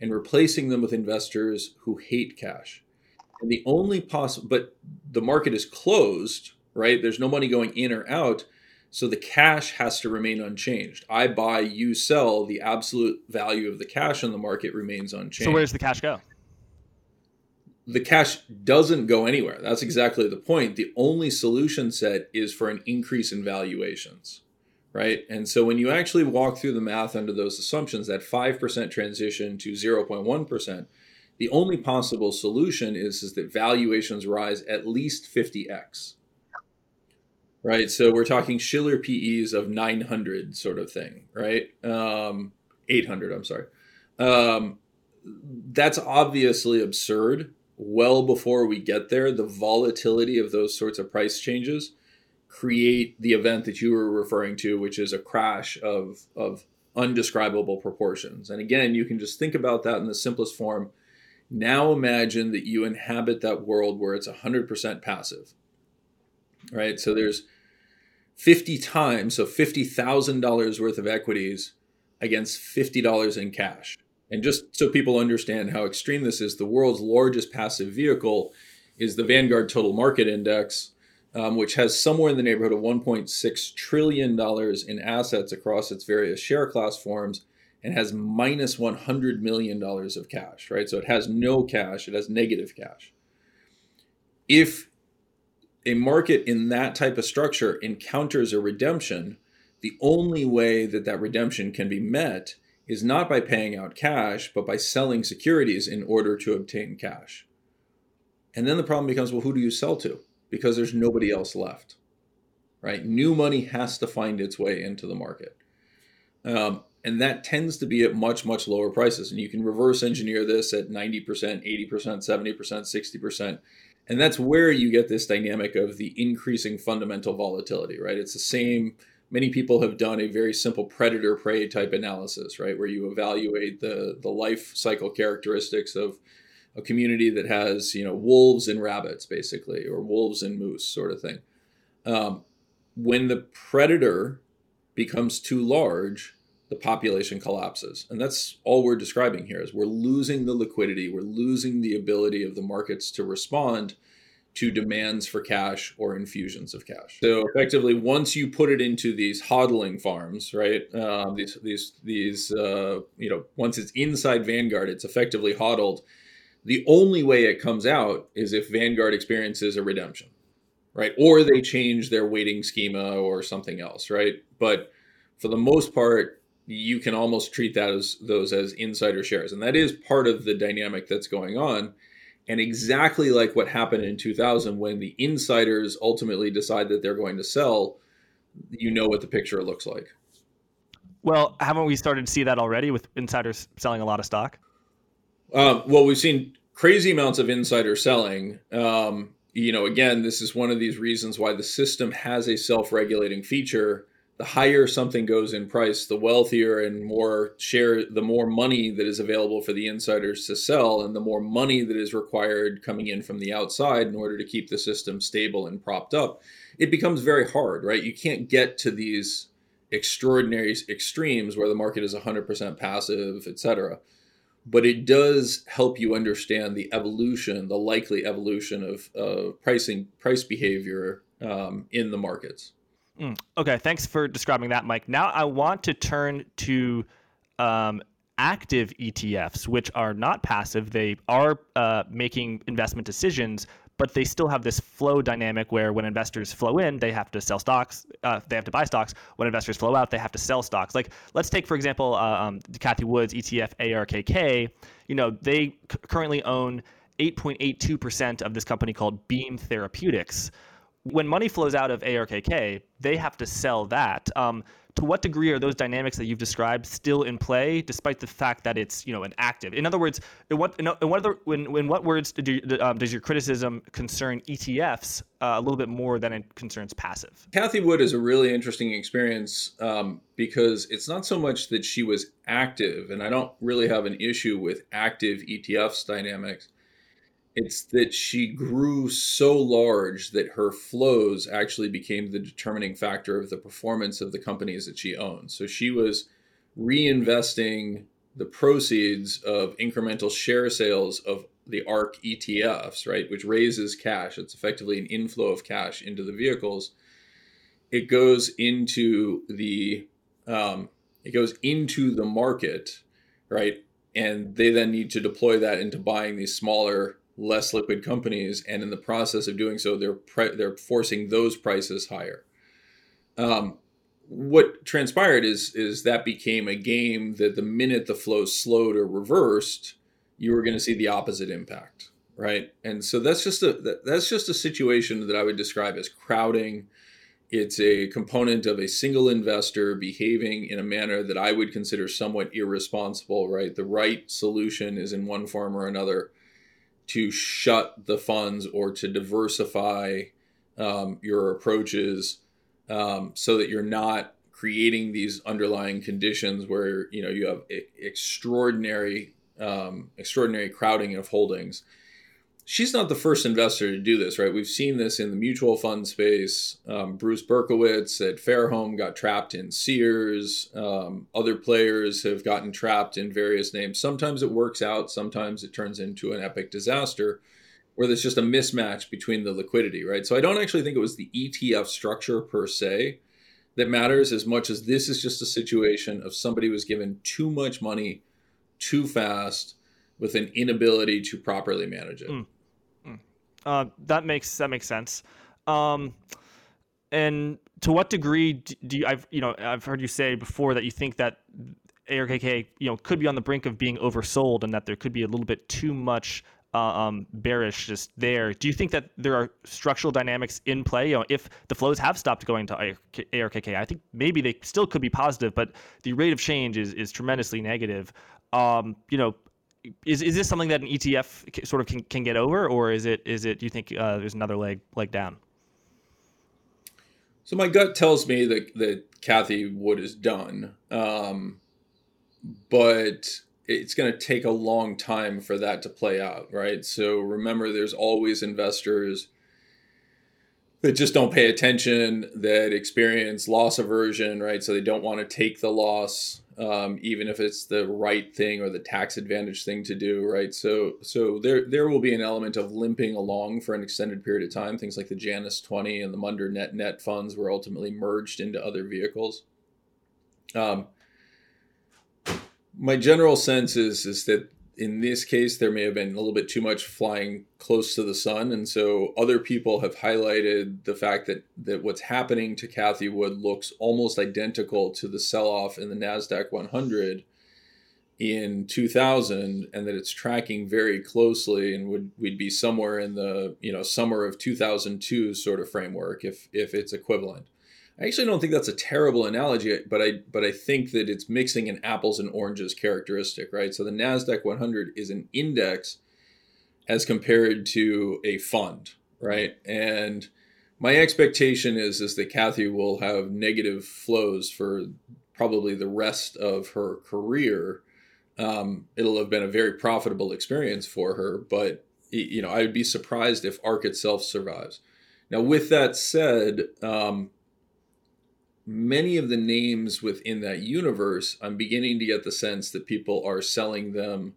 and replacing them with investors who hate cash. And the only possible, but the market is closed, right? There's no money going in or out. So the cash has to remain unchanged. I buy, you sell, the absolute value of the cash in the market remains unchanged. So where does the cash go? the cash doesn't go anywhere. That's exactly the point. The only solution set is for an increase in valuations, right? And so when you actually walk through the math under those assumptions, that 5% transition to 0.1%, the only possible solution is, is that valuations rise at least 50x. Right, so we're talking Shiller PEs of 900 sort of thing, right? Um, 800, I'm sorry. Um, that's obviously absurd well before we get there, the volatility of those sorts of price changes create the event that you were referring to, which is a crash of, of undescribable proportions. And again, you can just think about that in the simplest form. Now imagine that you inhabit that world where it's 100% passive, right? So there's 50 times, so $50,000 worth of equities against $50 in cash. And just so people understand how extreme this is, the world's largest passive vehicle is the Vanguard Total Market Index, um, which has somewhere in the neighborhood of $1.6 trillion in assets across its various share class forms and has minus $100 million of cash, right? So it has no cash, it has negative cash. If a market in that type of structure encounters a redemption, the only way that that redemption can be met is not by paying out cash, but by selling securities in order to obtain cash. And then the problem becomes well, who do you sell to? Because there's nobody else left, right? New money has to find its way into the market. Um, and that tends to be at much, much lower prices. And you can reverse engineer this at 90%, 80%, 70%, 60%. And that's where you get this dynamic of the increasing fundamental volatility, right? It's the same many people have done a very simple predator prey type analysis, right, where you evaluate the the life cycle characteristics of a community that has you know wolves and rabbits basically, or wolves and moose sort of thing. Um, when the predator becomes too large, the population collapses, and that's all we're describing here. Is we're losing the liquidity, we're losing the ability of the markets to respond to demands for cash or infusions of cash. So effectively, once you put it into these hodling farms, right? Um, these these these uh, you know, once it's inside Vanguard, it's effectively hodled. The only way it comes out is if Vanguard experiences a redemption, right? Or they change their weighting schema or something else, right? But for the most part, you can almost treat that as those as insider shares, and that is part of the dynamic that's going on. And exactly like what happened in 2000 when the insiders ultimately decide that they're going to sell you know what the picture looks like. Well haven't we started to see that already with insiders selling a lot of stock? Um, well we've seen crazy amounts of insider selling. Um, you know again this is one of these reasons why the system has a self-regulating feature the higher something goes in price, the wealthier and more share, the more money that is available for the insiders to sell, and the more money that is required coming in from the outside in order to keep the system stable and propped up. It becomes very hard, right? You can't get to these extraordinary extremes where the market is 100% passive, et cetera. But it does help you understand the evolution, the likely evolution of uh, pricing, price behavior um, in the markets. Mm, okay, thanks for describing that, Mike. Now I want to turn to um, active ETFs, which are not passive. They are uh, making investment decisions, but they still have this flow dynamic where when investors flow in, they have to sell stocks, uh, they have to buy stocks. When investors flow out, they have to sell stocks. Like let's take for example, uh, um, Cathie Wood's ETF ARKK. You know, they c- currently own 8.82% of this company called Beam Therapeutics when money flows out of ARKK, they have to sell that. Um, to what degree are those dynamics that you've described still in play, despite the fact that it's you know an active? In other words, in what in, what other, in, in what words do, um, does your criticism concern ETFs uh, a little bit more than it concerns passive? Cathie Wood is a really interesting experience um, because it's not so much that she was active, and I don't really have an issue with active ETFs dynamics it's that she grew so large that her flows actually became the determining factor of the performance of the companies that she owned. So she was reinvesting the proceeds of incremental share sales of the ARK ETFs, right, which raises cash. It's effectively an inflow of cash into the vehicles. It goes into the um, it goes into the market, right, and they then need to deploy that into buying these smaller less liquid companies, and in the process of doing so, they're pre- they're forcing those prices higher. Um, what transpired is is that became a game that the minute the flow slowed or reversed, you were going to see the opposite impact, right? And so that's just a that's just a situation that I would describe as crowding. It's a component of a single investor behaving in a manner that I would consider somewhat irresponsible, right? The right solution is in one form or another to shut the funds or to diversify um, your approaches um, so that you're not creating these underlying conditions where you know you have extraordinary um, extraordinary crowding of holdings she's not the first investor to do this, right? We've seen this in the mutual fund space. Um, Bruce Berkowitz at Fairholme got trapped in Sears. Um, other players have gotten trapped in various names. Sometimes it works out, sometimes it turns into an epic disaster where there's just a mismatch between the liquidity, right? So I don't actually think it was the ETF structure per se that matters as much as this is just a situation of somebody was given too much money too fast with an inability to properly manage it. Mm. Uh, that makes that makes sense. Um, and to what degree do you, I've you know I've heard you say before that you think that ARKK you know could be on the brink of being oversold and that there could be a little bit too much uh, um, bearish just there. Do you think that there are structural dynamics in play? You know, if the flows have stopped going to ARKK, I think maybe they still could be positive, but the rate of change is is tremendously negative. Um, you know, is is this something that an ETF sort of can, can get over, or is it is it? Do you think uh, there's another leg leg down? So my gut tells me that that Cathie Wood is done. Um, but it's going to take a long time for that to play out, right? So remember, there's always investors that just don't pay attention, that experience loss aversion, right? So they don't want to take the loss, um, even if it's the right thing or the tax advantage thing to do, right? So so there there will be an element of limping along for an extended period of time. Things like the Janus 20 and the Munder Net Net funds were ultimately merged into other vehicles. Um, my general sense is is that in this case there may have been a little bit too much flying close to the sun. And so other people have highlighted the fact that that what's happening to Cathie Wood looks almost identical to the sell-off in the Nasdaq 100 in 2000 and that it's tracking very closely and would we'd be somewhere in the you know summer of 2002 sort of framework if if it's equivalent I actually don't think that's a terrible analogy, but I but I think that it's mixing an apples and oranges characteristic, right? So the Nasdaq 100 is an index as compared to a fund, right? And my expectation is is that Cathie will have negative flows for probably the rest of her career. Um, it'll have been a very profitable experience for her, but you know I would be surprised if ARK itself survives. Now, with that said, um, many of the names within that universe, I'm beginning to get the sense that people are selling them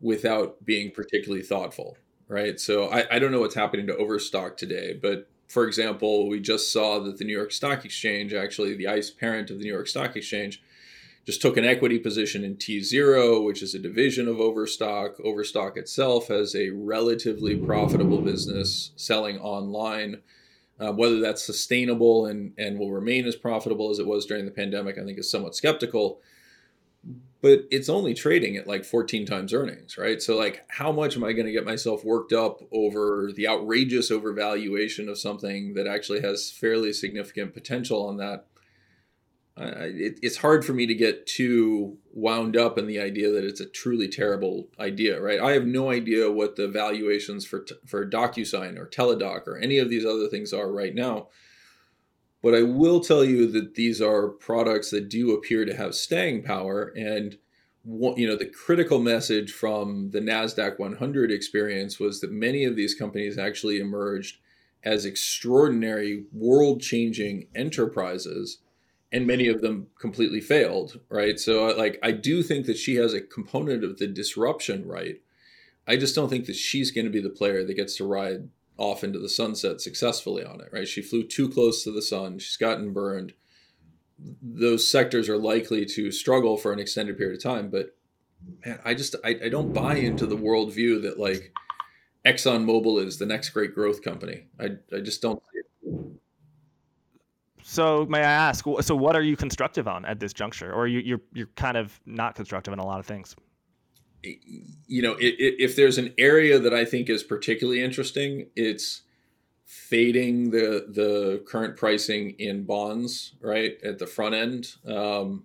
without being particularly thoughtful, right? So I, I don't know what's happening to Overstock today, but for example, we just saw that the New York Stock Exchange, actually the ICE parent of the New York Stock Exchange, just took an equity position in tZERO, which is a division of Overstock. Overstock itself has a relatively profitable business selling online uh, whether that's sustainable and, and will remain as profitable as it was during the pandemic, I think is somewhat skeptical. But it's only trading at like 14 times earnings, right? So, like, how much am I going to get myself worked up over the outrageous overvaluation of something that actually has fairly significant potential on that it, it's hard for me to get too wound up in the idea that it's a truly terrible idea, right? I have no idea what the valuations for for DocuSign or Teladoc or any of these other things are right now. But I will tell you that these are products that do appear to have staying power. And you know, the critical message from the Nasdaq 100 experience was that many of these companies actually emerged as extraordinary, world-changing enterprises and many of them completely failed, right? So, like, I do think that she has a component of the disruption, right? I just don't think that she's going to be the player that gets to ride off into the sunset successfully on it, right? She flew too close to the sun. She's gotten burned. Those sectors are likely to struggle for an extended period of time. But man, I just I, I don't buy into the worldview that like ExxonMobil is the next great growth company. I I just don't. So may I ask, so what are you constructive on at this juncture, or you, you're you're kind of not constructive in a lot of things? You know, if there's an area that I think is particularly interesting, it's fading the the current pricing in bonds right at the front end. Um,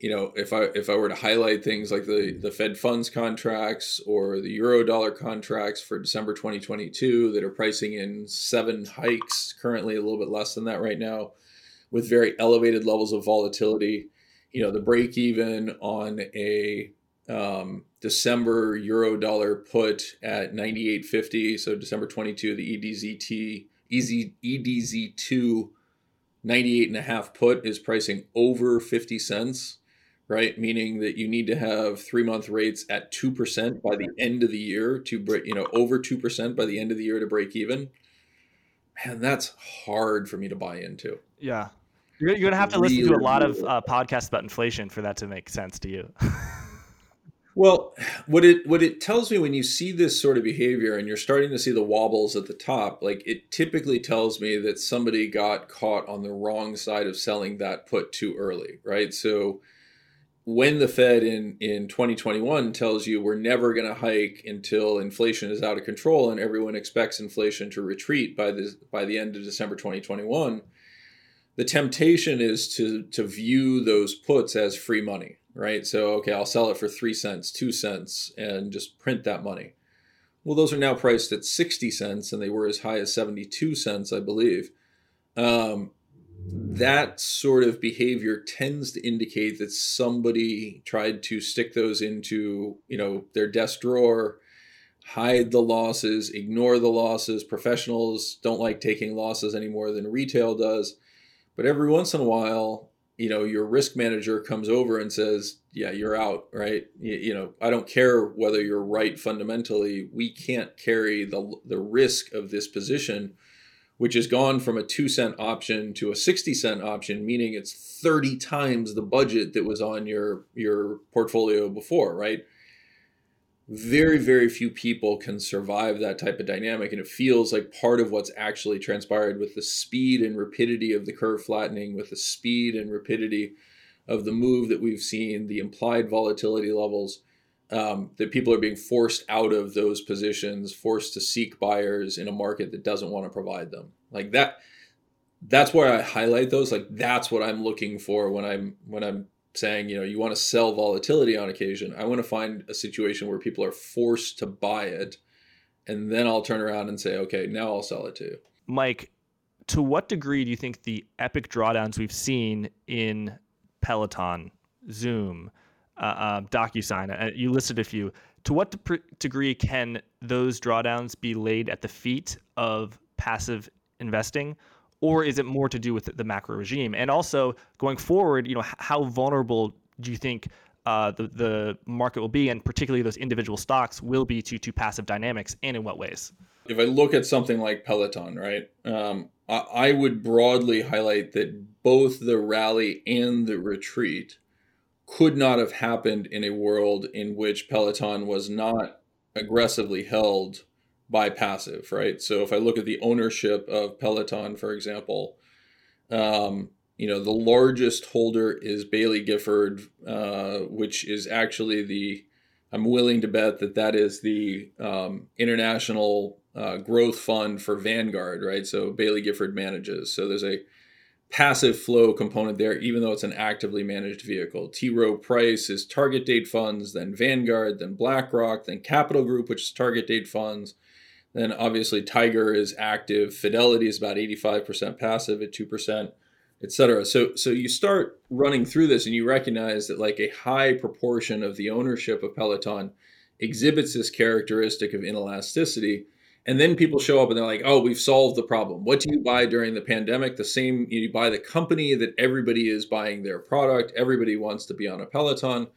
you know, if I if I were to highlight things like the the Fed funds contracts or the euro dollar contracts for December 2022 that are pricing in seven hikes, currently a little bit less than that right now with very elevated levels of volatility. You know, the break even on a um, December euro dollar put at 98.50, so December 22, the EDZT, EZ, EDZ2 98 and a half put is pricing over 50 cents, right? Meaning that you need to have three month rates at 2% by the end of the year to break, you know, over 2% by the end of the year to break even. Man, that's hard for me to buy into. Yeah. You're, you're gonna have to listen to a lot of uh, podcasts about inflation for that to make sense to you. <laughs> well, what it what it tells me when you see this sort of behavior and you're starting to see the wobbles at the top, like it typically tells me that somebody got caught on the wrong side of selling that put too early, right? So when the Fed in in 2021 tells you we're never going to hike until inflation is out of control and everyone expects inflation to retreat by the by the end of December 2021 the temptation is to to view those puts as free money, right? So okay, I'll sell it for three cents, two cents, and just print that money. Well, those are now priced at 60 cents, and they were as high as 72 cents, I believe. Um, that sort of behavior tends to indicate that somebody tried to stick those into you know their desk drawer hide the losses ignore the losses professionals don't like taking losses any more than retail does but every once in a while you know your risk manager comes over and says yeah you're out right? You, you, know i don't care whether you're right fundamentally. We can't carry the the risk of this position which has gone from a 2 cent option to a 60 cent option meaning it's 30 times the budget that was on your your portfolio before right very very few people can survive that type of dynamic and it feels like part of what's actually transpired with the speed and rapidity of the curve flattening with the speed and rapidity of the move that we've seen the implied volatility levels um, that people are being forced out of those positions forced to seek buyers in a market that doesn't want to provide them. Like that that's where i highlight those. Like that's what i'm looking for when i'm when i'm saying, you know, you want to sell volatility on occasion. I want to find a situation where people are forced to buy it. And then I'll turn around and say, okay, now I'll sell it to you. Mike, to what degree do you think the epic drawdowns we've seen in Peloton, Zoom, uh, uh, DocuSign, uh, you listed a few, to what de- degree can those drawdowns be laid at the feet of passive investing? Or is it more to do with the macro regime? And also going forward, you know, how vulnerable do you think uh, the the market will be, and particularly those individual stocks will be to to passive dynamics, and in what ways? If I look at something like Peloton, right, um, I, I would broadly highlight that both the rally and the retreat could not have happened in a world in which Peloton was not aggressively held by passive, right? So if I look at the ownership of Peloton, for example, um, you know, the largest holder is Baillie Gifford, uh, which is actually the, I'm willing to bet that that is the um, international uh, growth fund for Vanguard, right? So Baillie Gifford manages. So there's a passive flow component there, even though it's an actively managed vehicle. T. Rowe Price is target date funds, then Vanguard, then BlackRock, then Capital Group, which is target date funds, then obviously Tiger is active. Fidelity is about 85% passive at 2%, et cetera. So, so you start running through this and you recognize that like a high proportion of the ownership of Peloton exhibits this characteristic of inelasticity. And then people show up and they're like, oh, we've solved the problem. What do you buy during the pandemic? The same, you buy the company that everybody is buying their product. Everybody wants to be on a Peloton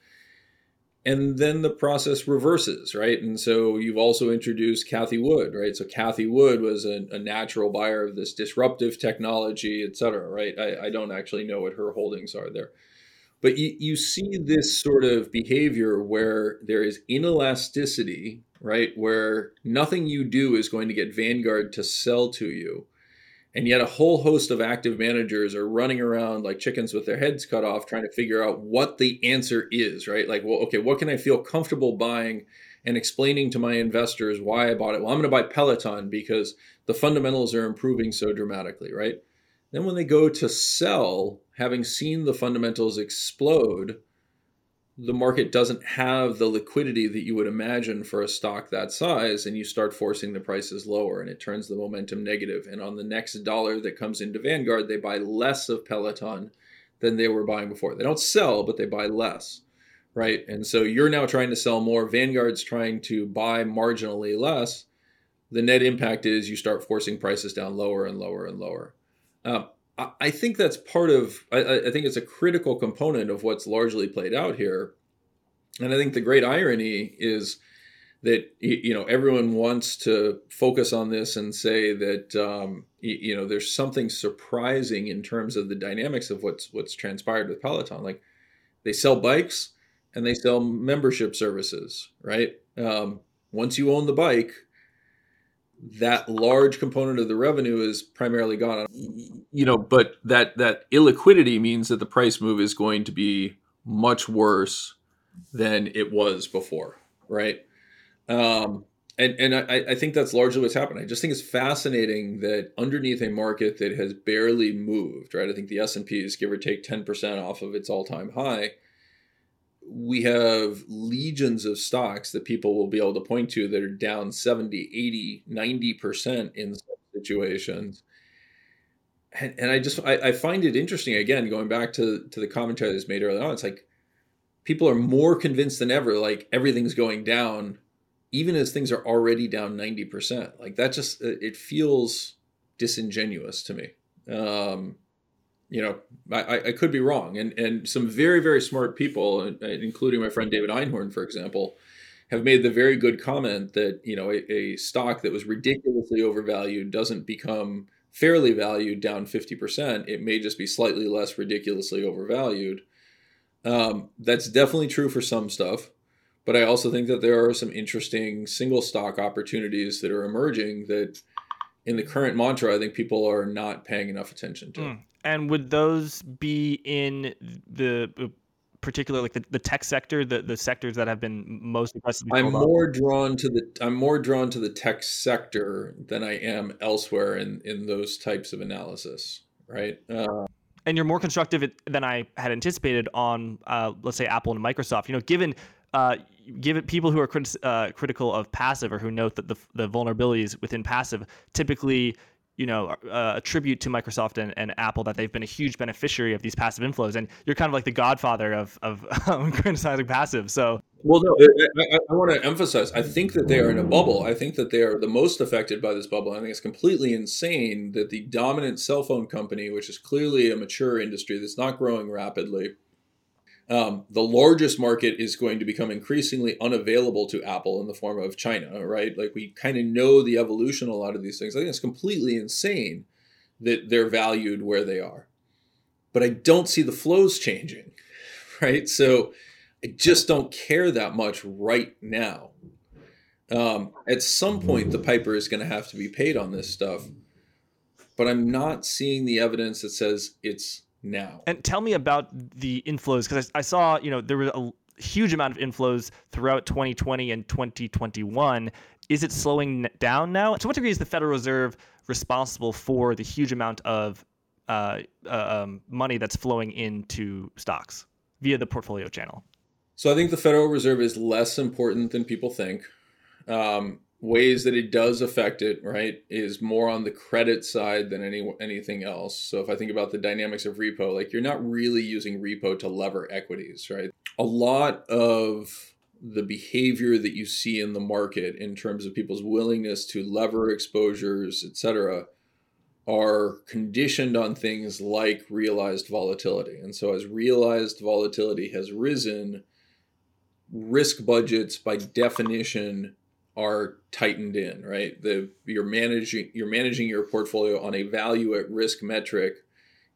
and then the process reverses, right? And so you've also introduced Cathie Wood, right? So Cathie Wood was a, a natural buyer of this disruptive technology, et cetera, right? I, I, don't actually know what her holdings are there. But you, you see this sort of behavior where there is inelasticity, right? Where nothing you do is going to get Vanguard to sell to you and yet a whole host of active managers are running around like chickens with their heads cut off trying to figure out what the answer is right? Like well okay what can i feel comfortable buying and explaining to my investors why i bought it? Well i'm going to buy peloton because the fundamentals are improving so dramatically right? Then when they go to sell having seen the fundamentals explode the market doesn't have the liquidity that you would imagine for a stock that size and you start forcing the prices lower and it turns the momentum negative and on the next dollar that comes into Vanguard they buy less of Peloton than they were buying before. They don't sell but they buy less. Right? And so you're now trying to sell more, Vanguard's trying to buy marginally less. The net impact is you start forcing prices down lower and lower and lower. Uh, I think that's part of. I, I, think it's a critical component of what's largely played out here, and I think the great irony is that you know everyone wants to focus on this and say that um, you know there's something surprising in terms of the dynamics of what's what's transpired with Peloton. Like they sell bikes and they sell membership services, right? Um, once you own the bike, that large component of the revenue is primarily gone. You know, but that that illiquidity means that the price move is going to be much worse than it was before, right? Um, and and I, I think that's largely what's happened. I just think it's fascinating that underneath a market that has barely moved, right? I think the S and P is give or take ten percent off of its all time high we have legions of stocks that people will be able to point to that are down 70, 80, 90% in situations. and, and I just I, I find it interesting again going back to to the commentary that's made earlier on. It's like people are more convinced than ever, like everything's going down, even as things are already down ninety percent. Like that just it feels disingenuous to me. Um, you know, I, I could be wrong, and and some very very smart people, including my friend David Einhorn, for example, have made the very good comment that you know a, a stock that was ridiculously overvalued doesn't become fairly valued down 50%. It may just be slightly less ridiculously overvalued. Um, that's definitely true for some stuff, but I also think that there are some interesting single stock opportunities that are emerging that in the current mantra, I think people are not paying enough attention to. Mm. And would those be in the particular like the, the tech sector, the, the sectors that have been most? I'm more drawn to the I'm more drawn to the tech sector than I am elsewhere in in those types of analysis, right? Uh, and you're more constructive than I had anticipated on, uh, let's say, Apple and Microsoft. You know, given uh, given people who are crit- uh, critical of passive or who note that the, the vulnerabilities within passive typically you know, uh, attribute to Microsoft and, and, Apple that they've been a huge beneficiary of these passive inflows, and you're kind of like the godfather of of <laughs> criticizing passive. So, well, no, I, I, I want to emphasize. I think that they are in a bubble. I think that they are the most affected by this bubble. I think it's completely insane that the dominant cell phone company, which is clearly a mature industry that's not growing rapidly, um, the largest market is going to become increasingly unavailable to Apple in the form of China, right? Like we kind of know the evolution of a lot of these things. I think it's completely insane that they're valued where they are. But I don't see the flows changing, <laughs> right? So I just don't care that much right now. Um, at some point, the piper is going to have to be paid on this stuff, but I'm not seeing the evidence that says it's now. And tell me about the inflows because I, I, saw you know there was a huge amount of inflows throughout 2020 and 2021. Is it slowing down now? To what degree is the Federal Reserve responsible for the huge amount of uh, uh, um, money that's flowing into stocks via the portfolio channel? So I think the Federal Reserve is less important than people think. Um, ways that it does affect it, right, is more on the credit side than any anything else. So if I think about the dynamics of repo, like you're not really using repo to lever equities, right? A lot of the behavior that you see in the market in terms of people's willingness to lever exposures, et cetera, are conditioned on things like realized volatility. And so as realized volatility has risen, risk budgets by definition are tightened in, right? The you're managing you're managing your portfolio on a value at risk metric.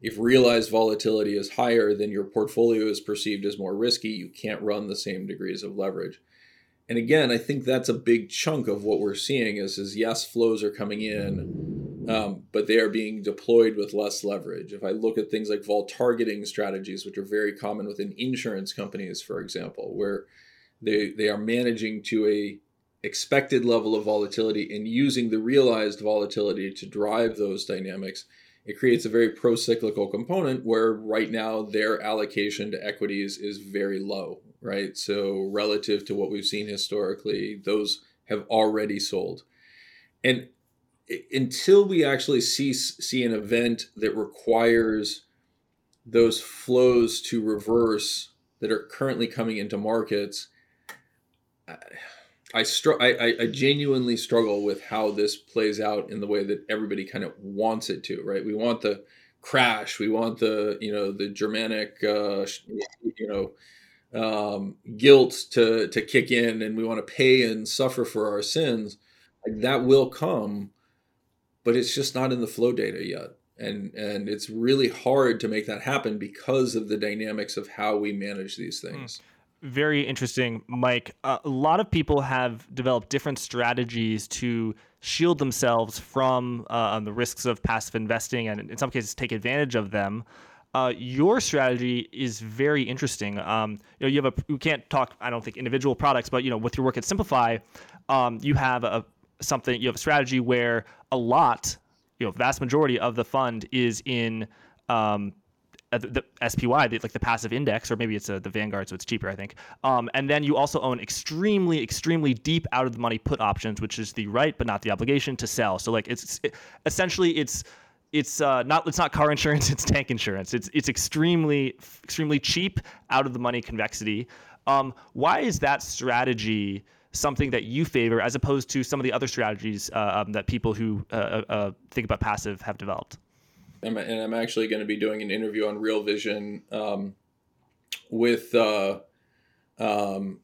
If realized volatility is higher, then your portfolio is perceived as more risky. You can't run the same degrees of leverage. And again, I think that's a big chunk of what we're seeing is, is yes, flows are coming in, um, but they are being deployed with less leverage. If I look at things like vol targeting strategies, which are very common within insurance companies, for example, where they, they are managing to a expected level of volatility and using the realized volatility to drive those dynamics, it creates a very pro cyclical component where right now their allocation to equities is very low, right? So, relative to what we've seen historically, those have already sold. And until we actually see, see an event that requires those flows to reverse that are currently coming into markets, str- I, I genuinely struggle with how this plays out in the way that everybody kind of wants it to, right? We want the crash, we want the you know the Germanic uh, you know um, guilt to to kick in, and we want to pay and suffer for our sins. Like that will come, but it's just not in the flow data yet, and and it's really hard to make that happen because of the dynamics of how we manage these things. Mm very interesting, Mike. Uh, a lot of people have developed different strategies to shield themselves from uh, the risks of passive investing and, in some cases, take advantage of them. Uh, your strategy is very interesting. Um, you know, you have a can't talk. I don't think individual products, but you know, with your work at Simplify, um, you have a something. You have a strategy where a lot, you know, vast majority of the fund is in um, uh, the, the SPY, the, like the passive index, or maybe it's a, uh, the Vanguard, so it's cheaper, I think. Um, and then you also own extremely, extremely deep out of the money put options, which is the right but not the obligation to sell. So like it's it, essentially it's it's uh, not it's not car <laughs> insurance, it's tank insurance. It's it's extremely extremely cheap, out of the money convexity. Um, why is that strategy something that you favor as opposed to some of the other strategies uh, um, that people who uh, uh, uh think about passive have developed? And I'm actually going to be doing an interview on Real Vision um, with uh, um,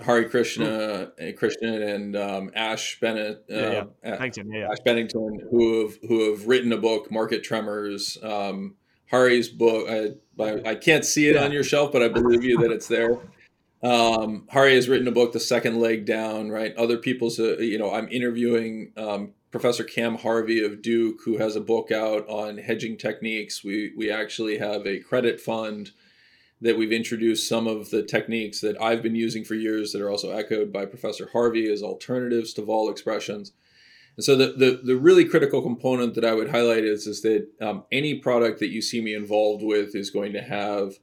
Hari Krishna, mm. Krishnan, and um, Ash Bennett, uh, yeah, yeah. Bennington, yeah, Ash Bennington, who have who have written a book, Market Tremors. Um, Hari's book, I, I, I can't see it on your shelf, but I believe you that it's there. Um, Hari has written a book, The Second Leg Down. Right, other people's, uh, you know, I'm interviewing um, Professor Cam Harvey of Duke, who has a book out on hedging techniques. We we actually have a credit fund that we've introduced some of the techniques that I've been using for years that are also echoed by Professor Harvey as alternatives to vol expressions. And so the, the, the really critical component that I would highlight is, is that um, any product that you see me involved with is going to have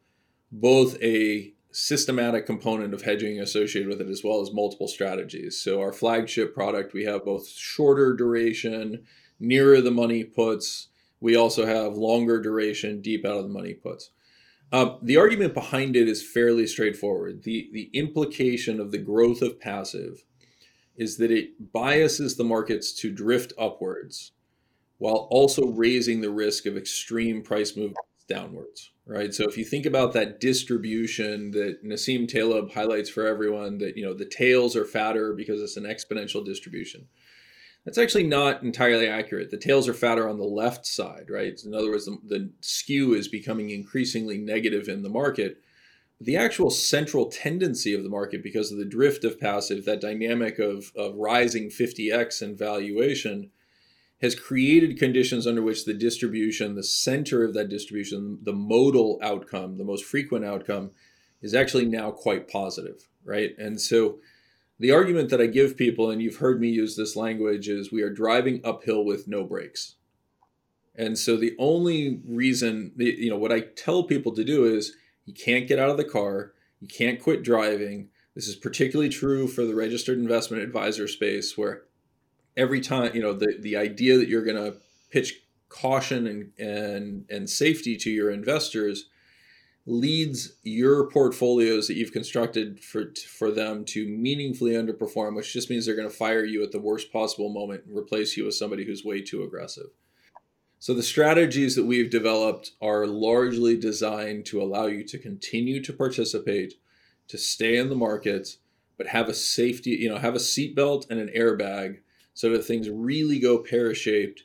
both a systematic component of hedging associated with it as well as multiple strategies. So our flagship product, we have both shorter duration, nearer the money puts. We also have longer duration, deep out of the money puts. Uh, the argument behind it is fairly straightforward. The, the implication of the growth of passive is that it biases the markets to drift upwards while also raising the risk of extreme price movements downwards, right? So if you think about that distribution that Nassim Taleb highlights for everyone, that you know the tails are fatter because it's an exponential distribution. That's actually not entirely accurate. The tails are fatter on the left side, right? In other words, the, the skew is becoming increasingly negative in the market. The actual central tendency of the market, because of the drift of passive, that dynamic of, of rising 50x in valuation, has created conditions under which the distribution, the center of that distribution, the modal outcome, the most frequent outcome, is actually now quite positive, right? And so the argument that I give people, and you've heard me use this language, is we are driving uphill with no brakes. And so the only reason, you know, what I tell people to do is you can't get out of the car, you can't quit driving. This is particularly true for the registered investment advisor space, where every time, you know, the, the idea that you're going to pitch caution and, and, and safety to your investors leads your portfolios that you've constructed for for them to meaningfully underperform, which just means they're going to fire you at the worst possible moment and replace you with somebody who's way too aggressive. So the strategies that we've developed are largely designed to allow you to continue to participate, to stay in the market, but have a safety, you know, have a seatbelt and an airbag so that things really go pear-shaped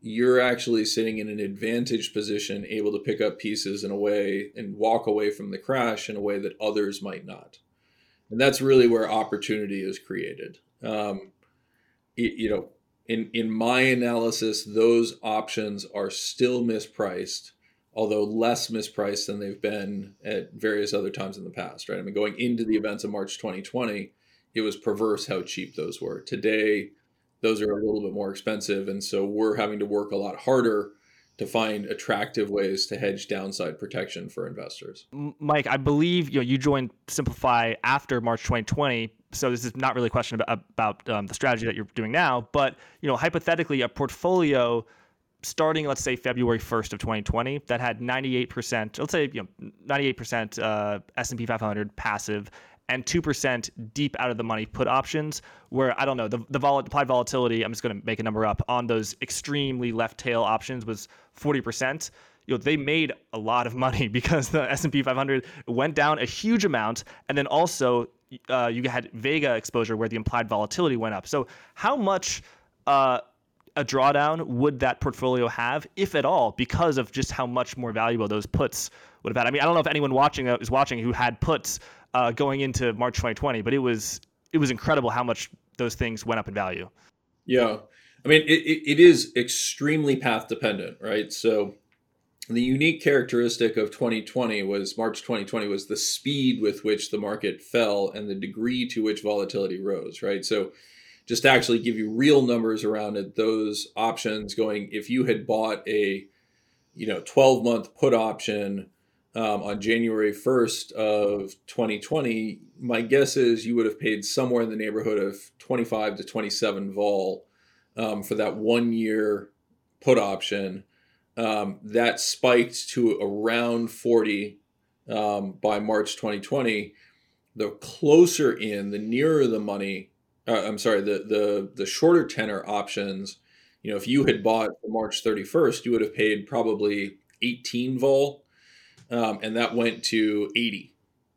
you're actually sitting in an advantaged position, able to pick up pieces in a way and walk away from the crash in a way that others might not. And that's really where opportunity is created. Um, you know, in in my analysis, those options are still mispriced, although less mispriced than they've been at various other times in the past. Right? I mean, going into the events of March 2020, it was perverse how cheap those were. Today, those are a little bit more expensive. And so we're having to work a lot harder to find attractive ways to hedge downside protection for investors. Mike, I believe you know you joined Simplify after March 2020, so this is not really a question about, about um, the strategy that you're doing now, but you know hypothetically a portfolio starting let's say February 1st of 2020 that had 98%, let's say you know 98% uh, S&P 500 passive and 2% deep out of the money put options where I don't know the the vol- applied volatility I'm just going to make a number up on those extremely left tail options was 40% you know they made a lot of <laughs> money because the S&P 500 went down a huge amount and then also uh, you had Vega exposure where the implied volatility went up so how much uh, a drawdown would that portfolio have, if at all, because of just how much more valuable those puts would have had? I mean, I don't know if anyone watching uh, is watching who had puts uh, going into March 2020, but it was it was incredible how much those things went up in value. Yeah, I mean, it, it, is extremely path dependent, right? So the unique characteristic of 2020 was March 2020 was the speed with which the market fell and the degree to which volatility rose, right? So just to actually give you real numbers around it, those options going, if you had bought a, you know, 12 month put option um, on January 1st of 2020, my guess is you would have paid somewhere in the neighborhood of 25 to 27 vol um, for that one year put option um, that spiked to around 40 um, by March 2020. The closer in, the nearer the money, uh, I'm sorry, the, the, the shorter tenor options, you know, if you had bought March 31st, you would have paid probably 18 vol, um, and that went to 80,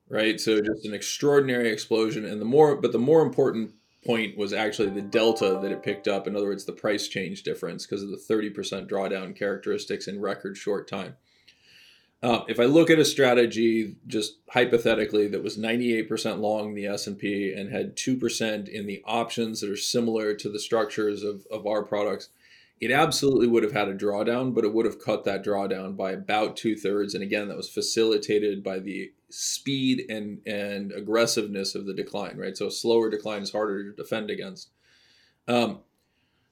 right? So just an extraordinary explosion. And the more, but the more important point was actually the delta that it picked up. In other words, the price change difference because of the 30% drawdown characteristics in record short time. Uh, if I look at a strategy just hypothetically that was 98% long the S&P and had 2% in the options that are similar to the structures of, of our products, it absolutely would have had a drawdown, but it would have cut that drawdown by about two thirds. And again, that was facilitated by the speed and and aggressiveness of the decline, right? So slower decline is harder to defend against. Um,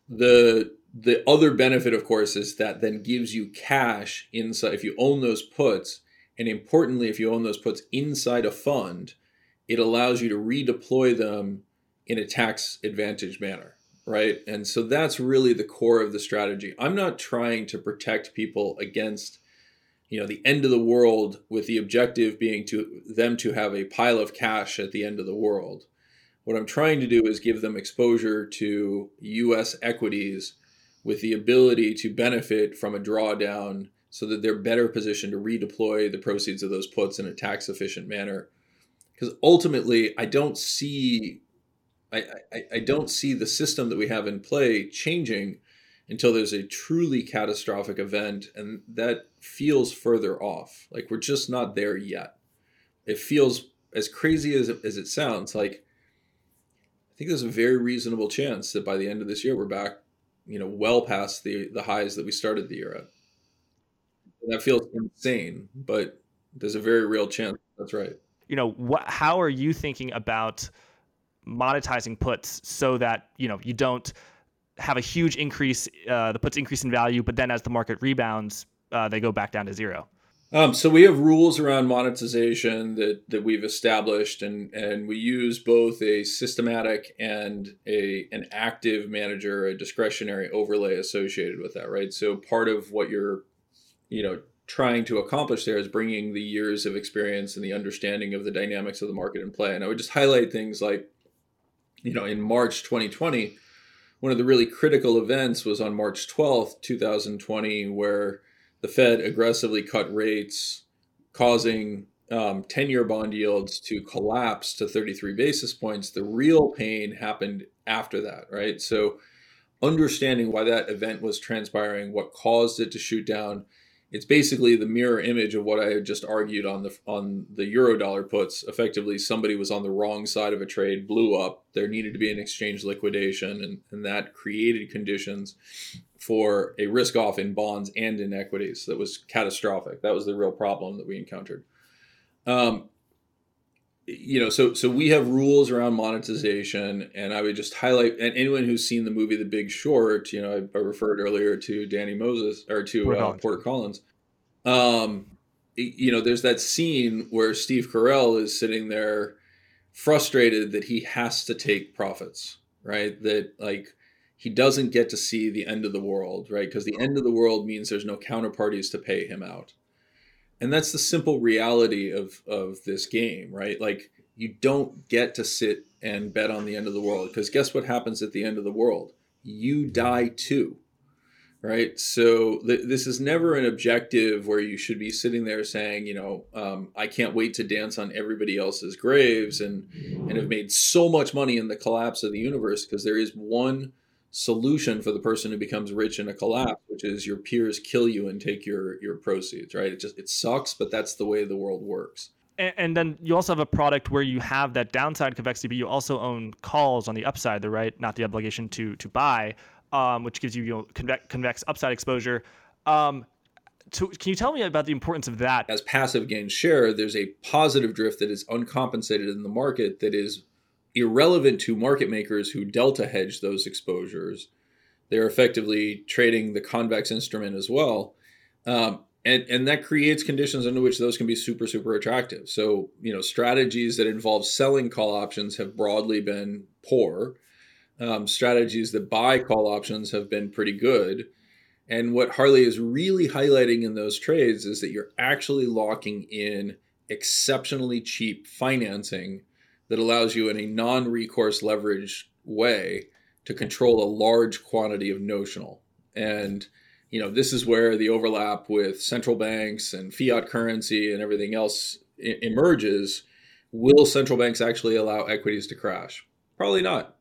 the the other benefit, of course, is that then gives you cash inside if you own those puts, and importantly, if you own those puts inside a fund, it allows you to redeploy them in a tax advantage manner right? And so that's really the core of the strategy. I'm not trying to protect people against you know the end of the world with the objective being to them to have a pile of cash at the end of the world. What I'm trying to do is give them exposure to US equities with the ability to benefit from a drawdown so that they're better positioned to redeploy the proceeds of those puts in a tax efficient manner. Because ultimately, I don't see I, I, I don't see the system that we have in play changing until there's a truly catastrophic event, and that feels further off. Like we're just not there yet. It feels as crazy as as it sounds. Like I think there's a very reasonable chance that by the end of this year we're back, you know, well past the the highs that we started the year at. That feels insane, but there's a very real chance. That's right. You know, what? How are you thinking about? Monetizing puts so that you know you don't have a huge increase, uh, the puts increase in value, but then as the market rebounds, uh, they go back down to zero. Um, so we have rules around monetization that that we've established, and and we use both a systematic and a an active manager, a discretionary overlay associated with that, right? So part of what you're, you know, trying to accomplish there is bringing the years of experience and the understanding of the dynamics of the market in play. And I would just highlight things like you know, in March 2020, one of the really critical events was on March 12th, 2020, where the Fed aggressively cut rates, causing 10 um, year bond yields to collapse to 33 basis points. The real pain happened after that, right? So, understanding why that event was transpiring, what caused it to shoot down, it's basically the mirror image of what I had just argued on the on the euro dollar puts. Effectively, somebody was on the wrong side of a trade, blew up. There needed to be an exchange liquidation, and, and that created conditions for a risk off in bonds and in equities that was catastrophic. That was the real problem that we encountered. Um, you know, so so we have rules around monetization, and I would just highlight and anyone who's seen the movie The Big Short, you know, I, I referred earlier to Danny Moses or to Porter, uh, Collins. Porter Collins. Um, you know, there's that scene where Steve Carell is sitting there, frustrated that he has to take profits, right? That like he doesn't get to see the end of the world, right? Because the end of the world means there's no counterparties to pay him out and that's the simple reality of of this game right? Like you don't get to sit and bet on the end of the world because guess what happens at the end of the world? You die too right? So th- this is never an objective where you should be sitting there saying you know um, i can't wait to dance on everybody else's graves and and have made so much money in the collapse of the universe because there is one solution for the person who becomes rich in a collapse, which is your peers kill you and take your your proceeds, right? It just it sucks, but that's the way the world works. And, and then you also have a product where you have that downside convexity, but you also own calls on the upside, the right, not the obligation to to buy, um, which gives you, you know, convex, convex upside exposure. Um, so can you tell me about the importance of that? As passive gains share, there's a positive drift that is uncompensated in the market that is irrelevant to market makers who delta hedge those exposures. They're effectively trading the convex instrument as well. Um, and, and that creates conditions under which those can be super, super attractive. So, you know, strategies that involve selling call options have broadly been poor. Um, strategies that buy call options have been pretty good. And what Harley is really highlighting in those trades is that you're actually locking in exceptionally cheap financing that allows you in a non recourse leverage way to control a large quantity of notional. And you know, this is where the overlap with central banks and fiat currency and everything else I- emerges. Will central banks actually allow equities to crash? Probably not.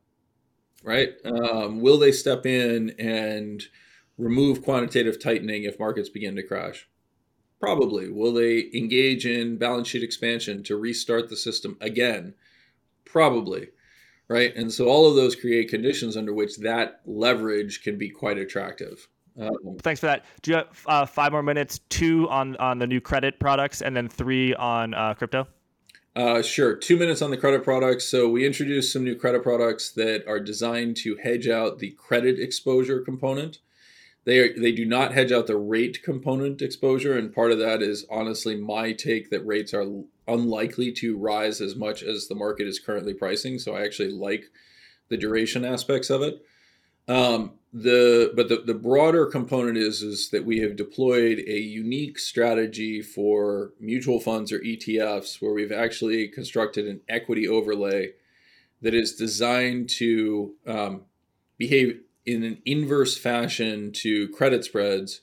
Right? Um, will they step in and remove quantitative tightening if markets begin to crash? Probably. Will they engage in balance sheet expansion to restart the system again? Probably. Right. And so all of those create conditions under which that leverage can be quite attractive. Um, Thanks for that. Do you have uh, five more minutes? Two on on the new credit products, and then three on uh, crypto. Uh, sure. Two minutes on the credit products. So we introduced some new credit products that are designed to hedge out the credit exposure component. They are, they do not hedge out the rate component exposure, and part of that is honestly my take that rates are unlikely to rise as much as the market is currently pricing. So I actually like the duration aspects of it. Um, the but the, the broader component is is that we have deployed a unique strategy for mutual funds or ETFs where we've actually constructed an equity overlay that is designed to um, behave in an inverse fashion to credit spreads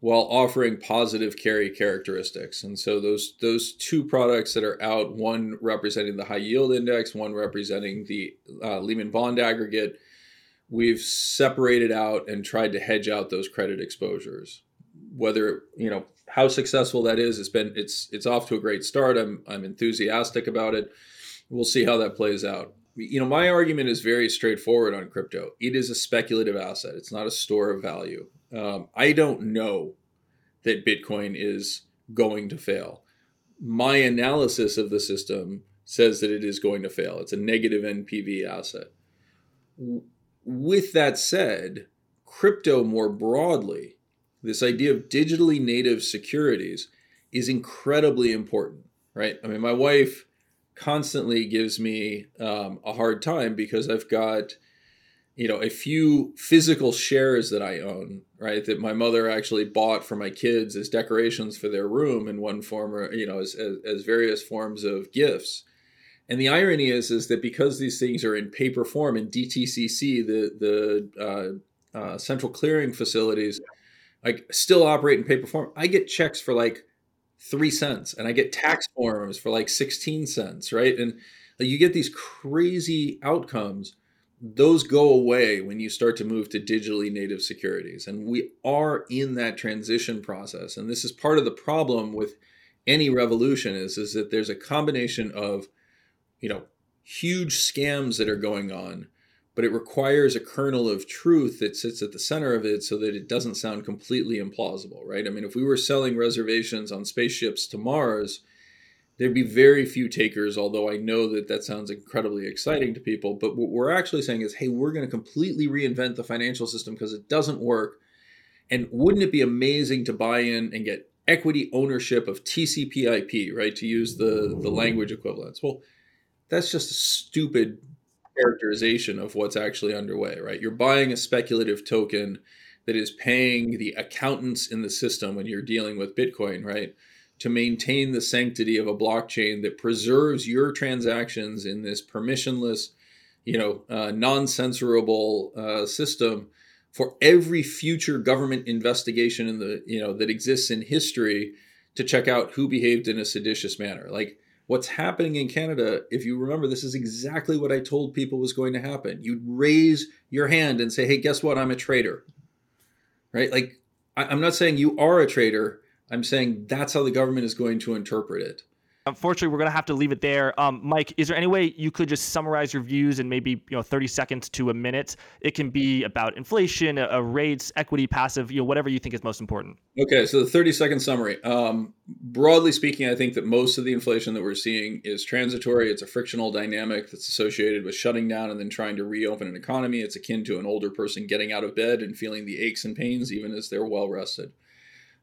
while offering positive carry characteristics. And so those those two products that are out, one representing the high yield index, one representing the uh, Lehman bond aggregate we've separated out and tried to hedge out those credit exposures. Whether you know how successful that is, it's been it's it's off to a great start. I'm I'm enthusiastic about it. We'll see how that plays out. You know, my argument is very straightforward on crypto. It is a speculative asset. It's not a store of value. Um, I don't know that Bitcoin is going to fail. My analysis of the system says that it is going to fail. It's a negative NPV asset with that said, crypto more broadly, this idea of digitally native securities is incredibly important, right? I mean, my wife constantly gives me um, a hard time because I've got, you know, a few physical shares that I own, right? That my mother actually bought for my kids as decorations for their room in one form or, you know, as, as, as various forms of gifts. And the irony is, is that because these things are in paper form in DTCC, the the uh, uh, central clearing facilities, like still operate in paper form. I get checks for like three cents, and I get tax forms for like sixteen cents, right? And like, you get these crazy outcomes. Those go away when you start to move to digitally native securities, and we are in that transition process. And this is part of the problem with any revolution is is that there's a combination of you know, huge scams that are going on, but it requires a kernel of truth that sits at the center of it so that it doesn't sound completely implausible, right? I mean, if we were selling reservations on spaceships to Mars, there'd be very few takers, although I know that that sounds incredibly exciting to people. But what we're actually saying is, hey, we're going to completely reinvent the financial system because it doesn't work. And wouldn't it be amazing to buy in and get equity ownership of TCP/IP, right? To use the the language equivalents. Well, that's just a stupid characterization of what's actually underway, right? You're buying a speculative token that is paying the accountants in the system when you're dealing with Bitcoin, right? To maintain the sanctity of a blockchain that preserves your transactions in this permissionless, you know, uh, non-censorable uh, system for every future government investigation in the, you know, that exists in history to check out who behaved in a seditious manner. Like What's happening in Canada, if you remember, this is exactly what I told people was going to happen. You'd raise your hand and say, hey, guess what? I'm a traitor. Right? Like, I'm not saying you are a traitor. I'm saying that's how the government is going to interpret it. Unfortunately, we're going to have to leave it there. Um, Mike, is there any way you could just summarize your views in maybe you know 30 seconds to a minute? It can be about inflation, a, rates, equity, passive, you know, whatever you think is most important. Okay, so the 30 second summary. Um, broadly speaking, I think that most of the inflation that we're seeing is transitory. It's a frictional dynamic that's associated with shutting down and then trying to reopen an economy. It's akin to an older person getting out of bed and feeling the aches and pains even as they're well rested.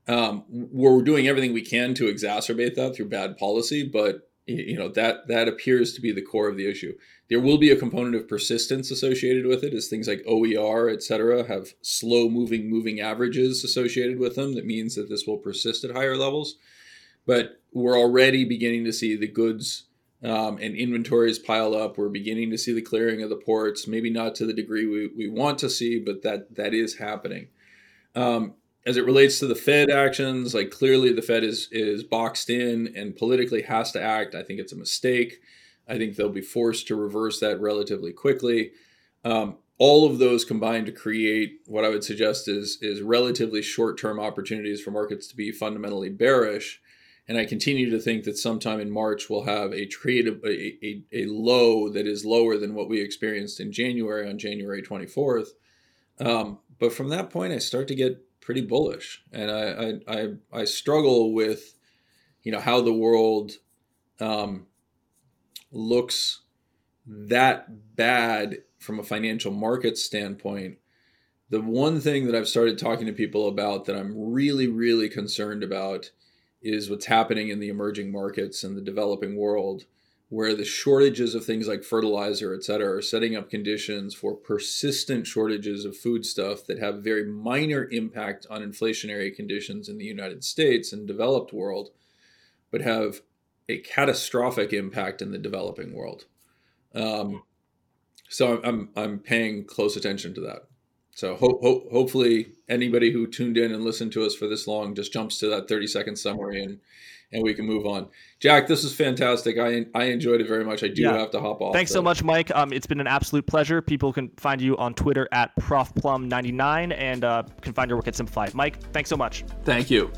Um, we're doing everything we can to exacerbate that through bad policy, but you know that that appears to be the core of the issue. There will be a component of persistence associated with it, as things like OER, et cetera, have slow moving moving averages associated with them. That means that this will persist at higher levels. But we're already beginning to see the goods um, and inventories pile up. We're beginning to see the clearing of the ports, maybe not to the degree we, we want to see, but that that is happening. Um, as it relates to the Fed actions, like clearly the Fed is is boxed in and politically has to act. I think it's a mistake. I think they'll be forced to reverse that relatively quickly. Um, all of those combine to create what I would suggest is is relatively short term opportunities for markets to be fundamentally bearish. And I continue to think that sometime in March we'll have a trade a, a, a low that is lower than what we experienced in January on January 24th. Um, but from that point, I start to get pretty bullish, and I I I, I struggle with, you know, how the world um, looks that bad from a financial market standpoint. The one thing that I've started talking to people about that I'm really really concerned about is what's happening in the emerging markets and the developing world where the shortages of things like fertilizer, et cetera, are setting up conditions for persistent shortages of foodstuff that have very minor impact on inflationary conditions in the United States and developed world, but have a catastrophic impact in the developing world. Um, so I'm I'm paying close attention to that. So ho- ho- hopefully anybody who tuned in and listened to us for this long just jumps to that 30 second summary and and we can move on. Jack, this was fantastic. I I enjoyed it very much. I do yeah. have to hop off. Thanks so much, Mike. Um, it's been an absolute pleasure. People can find you on Twitter at profplum99 and uh, can find your work at Simplify. Mike, thanks so much. Thank you.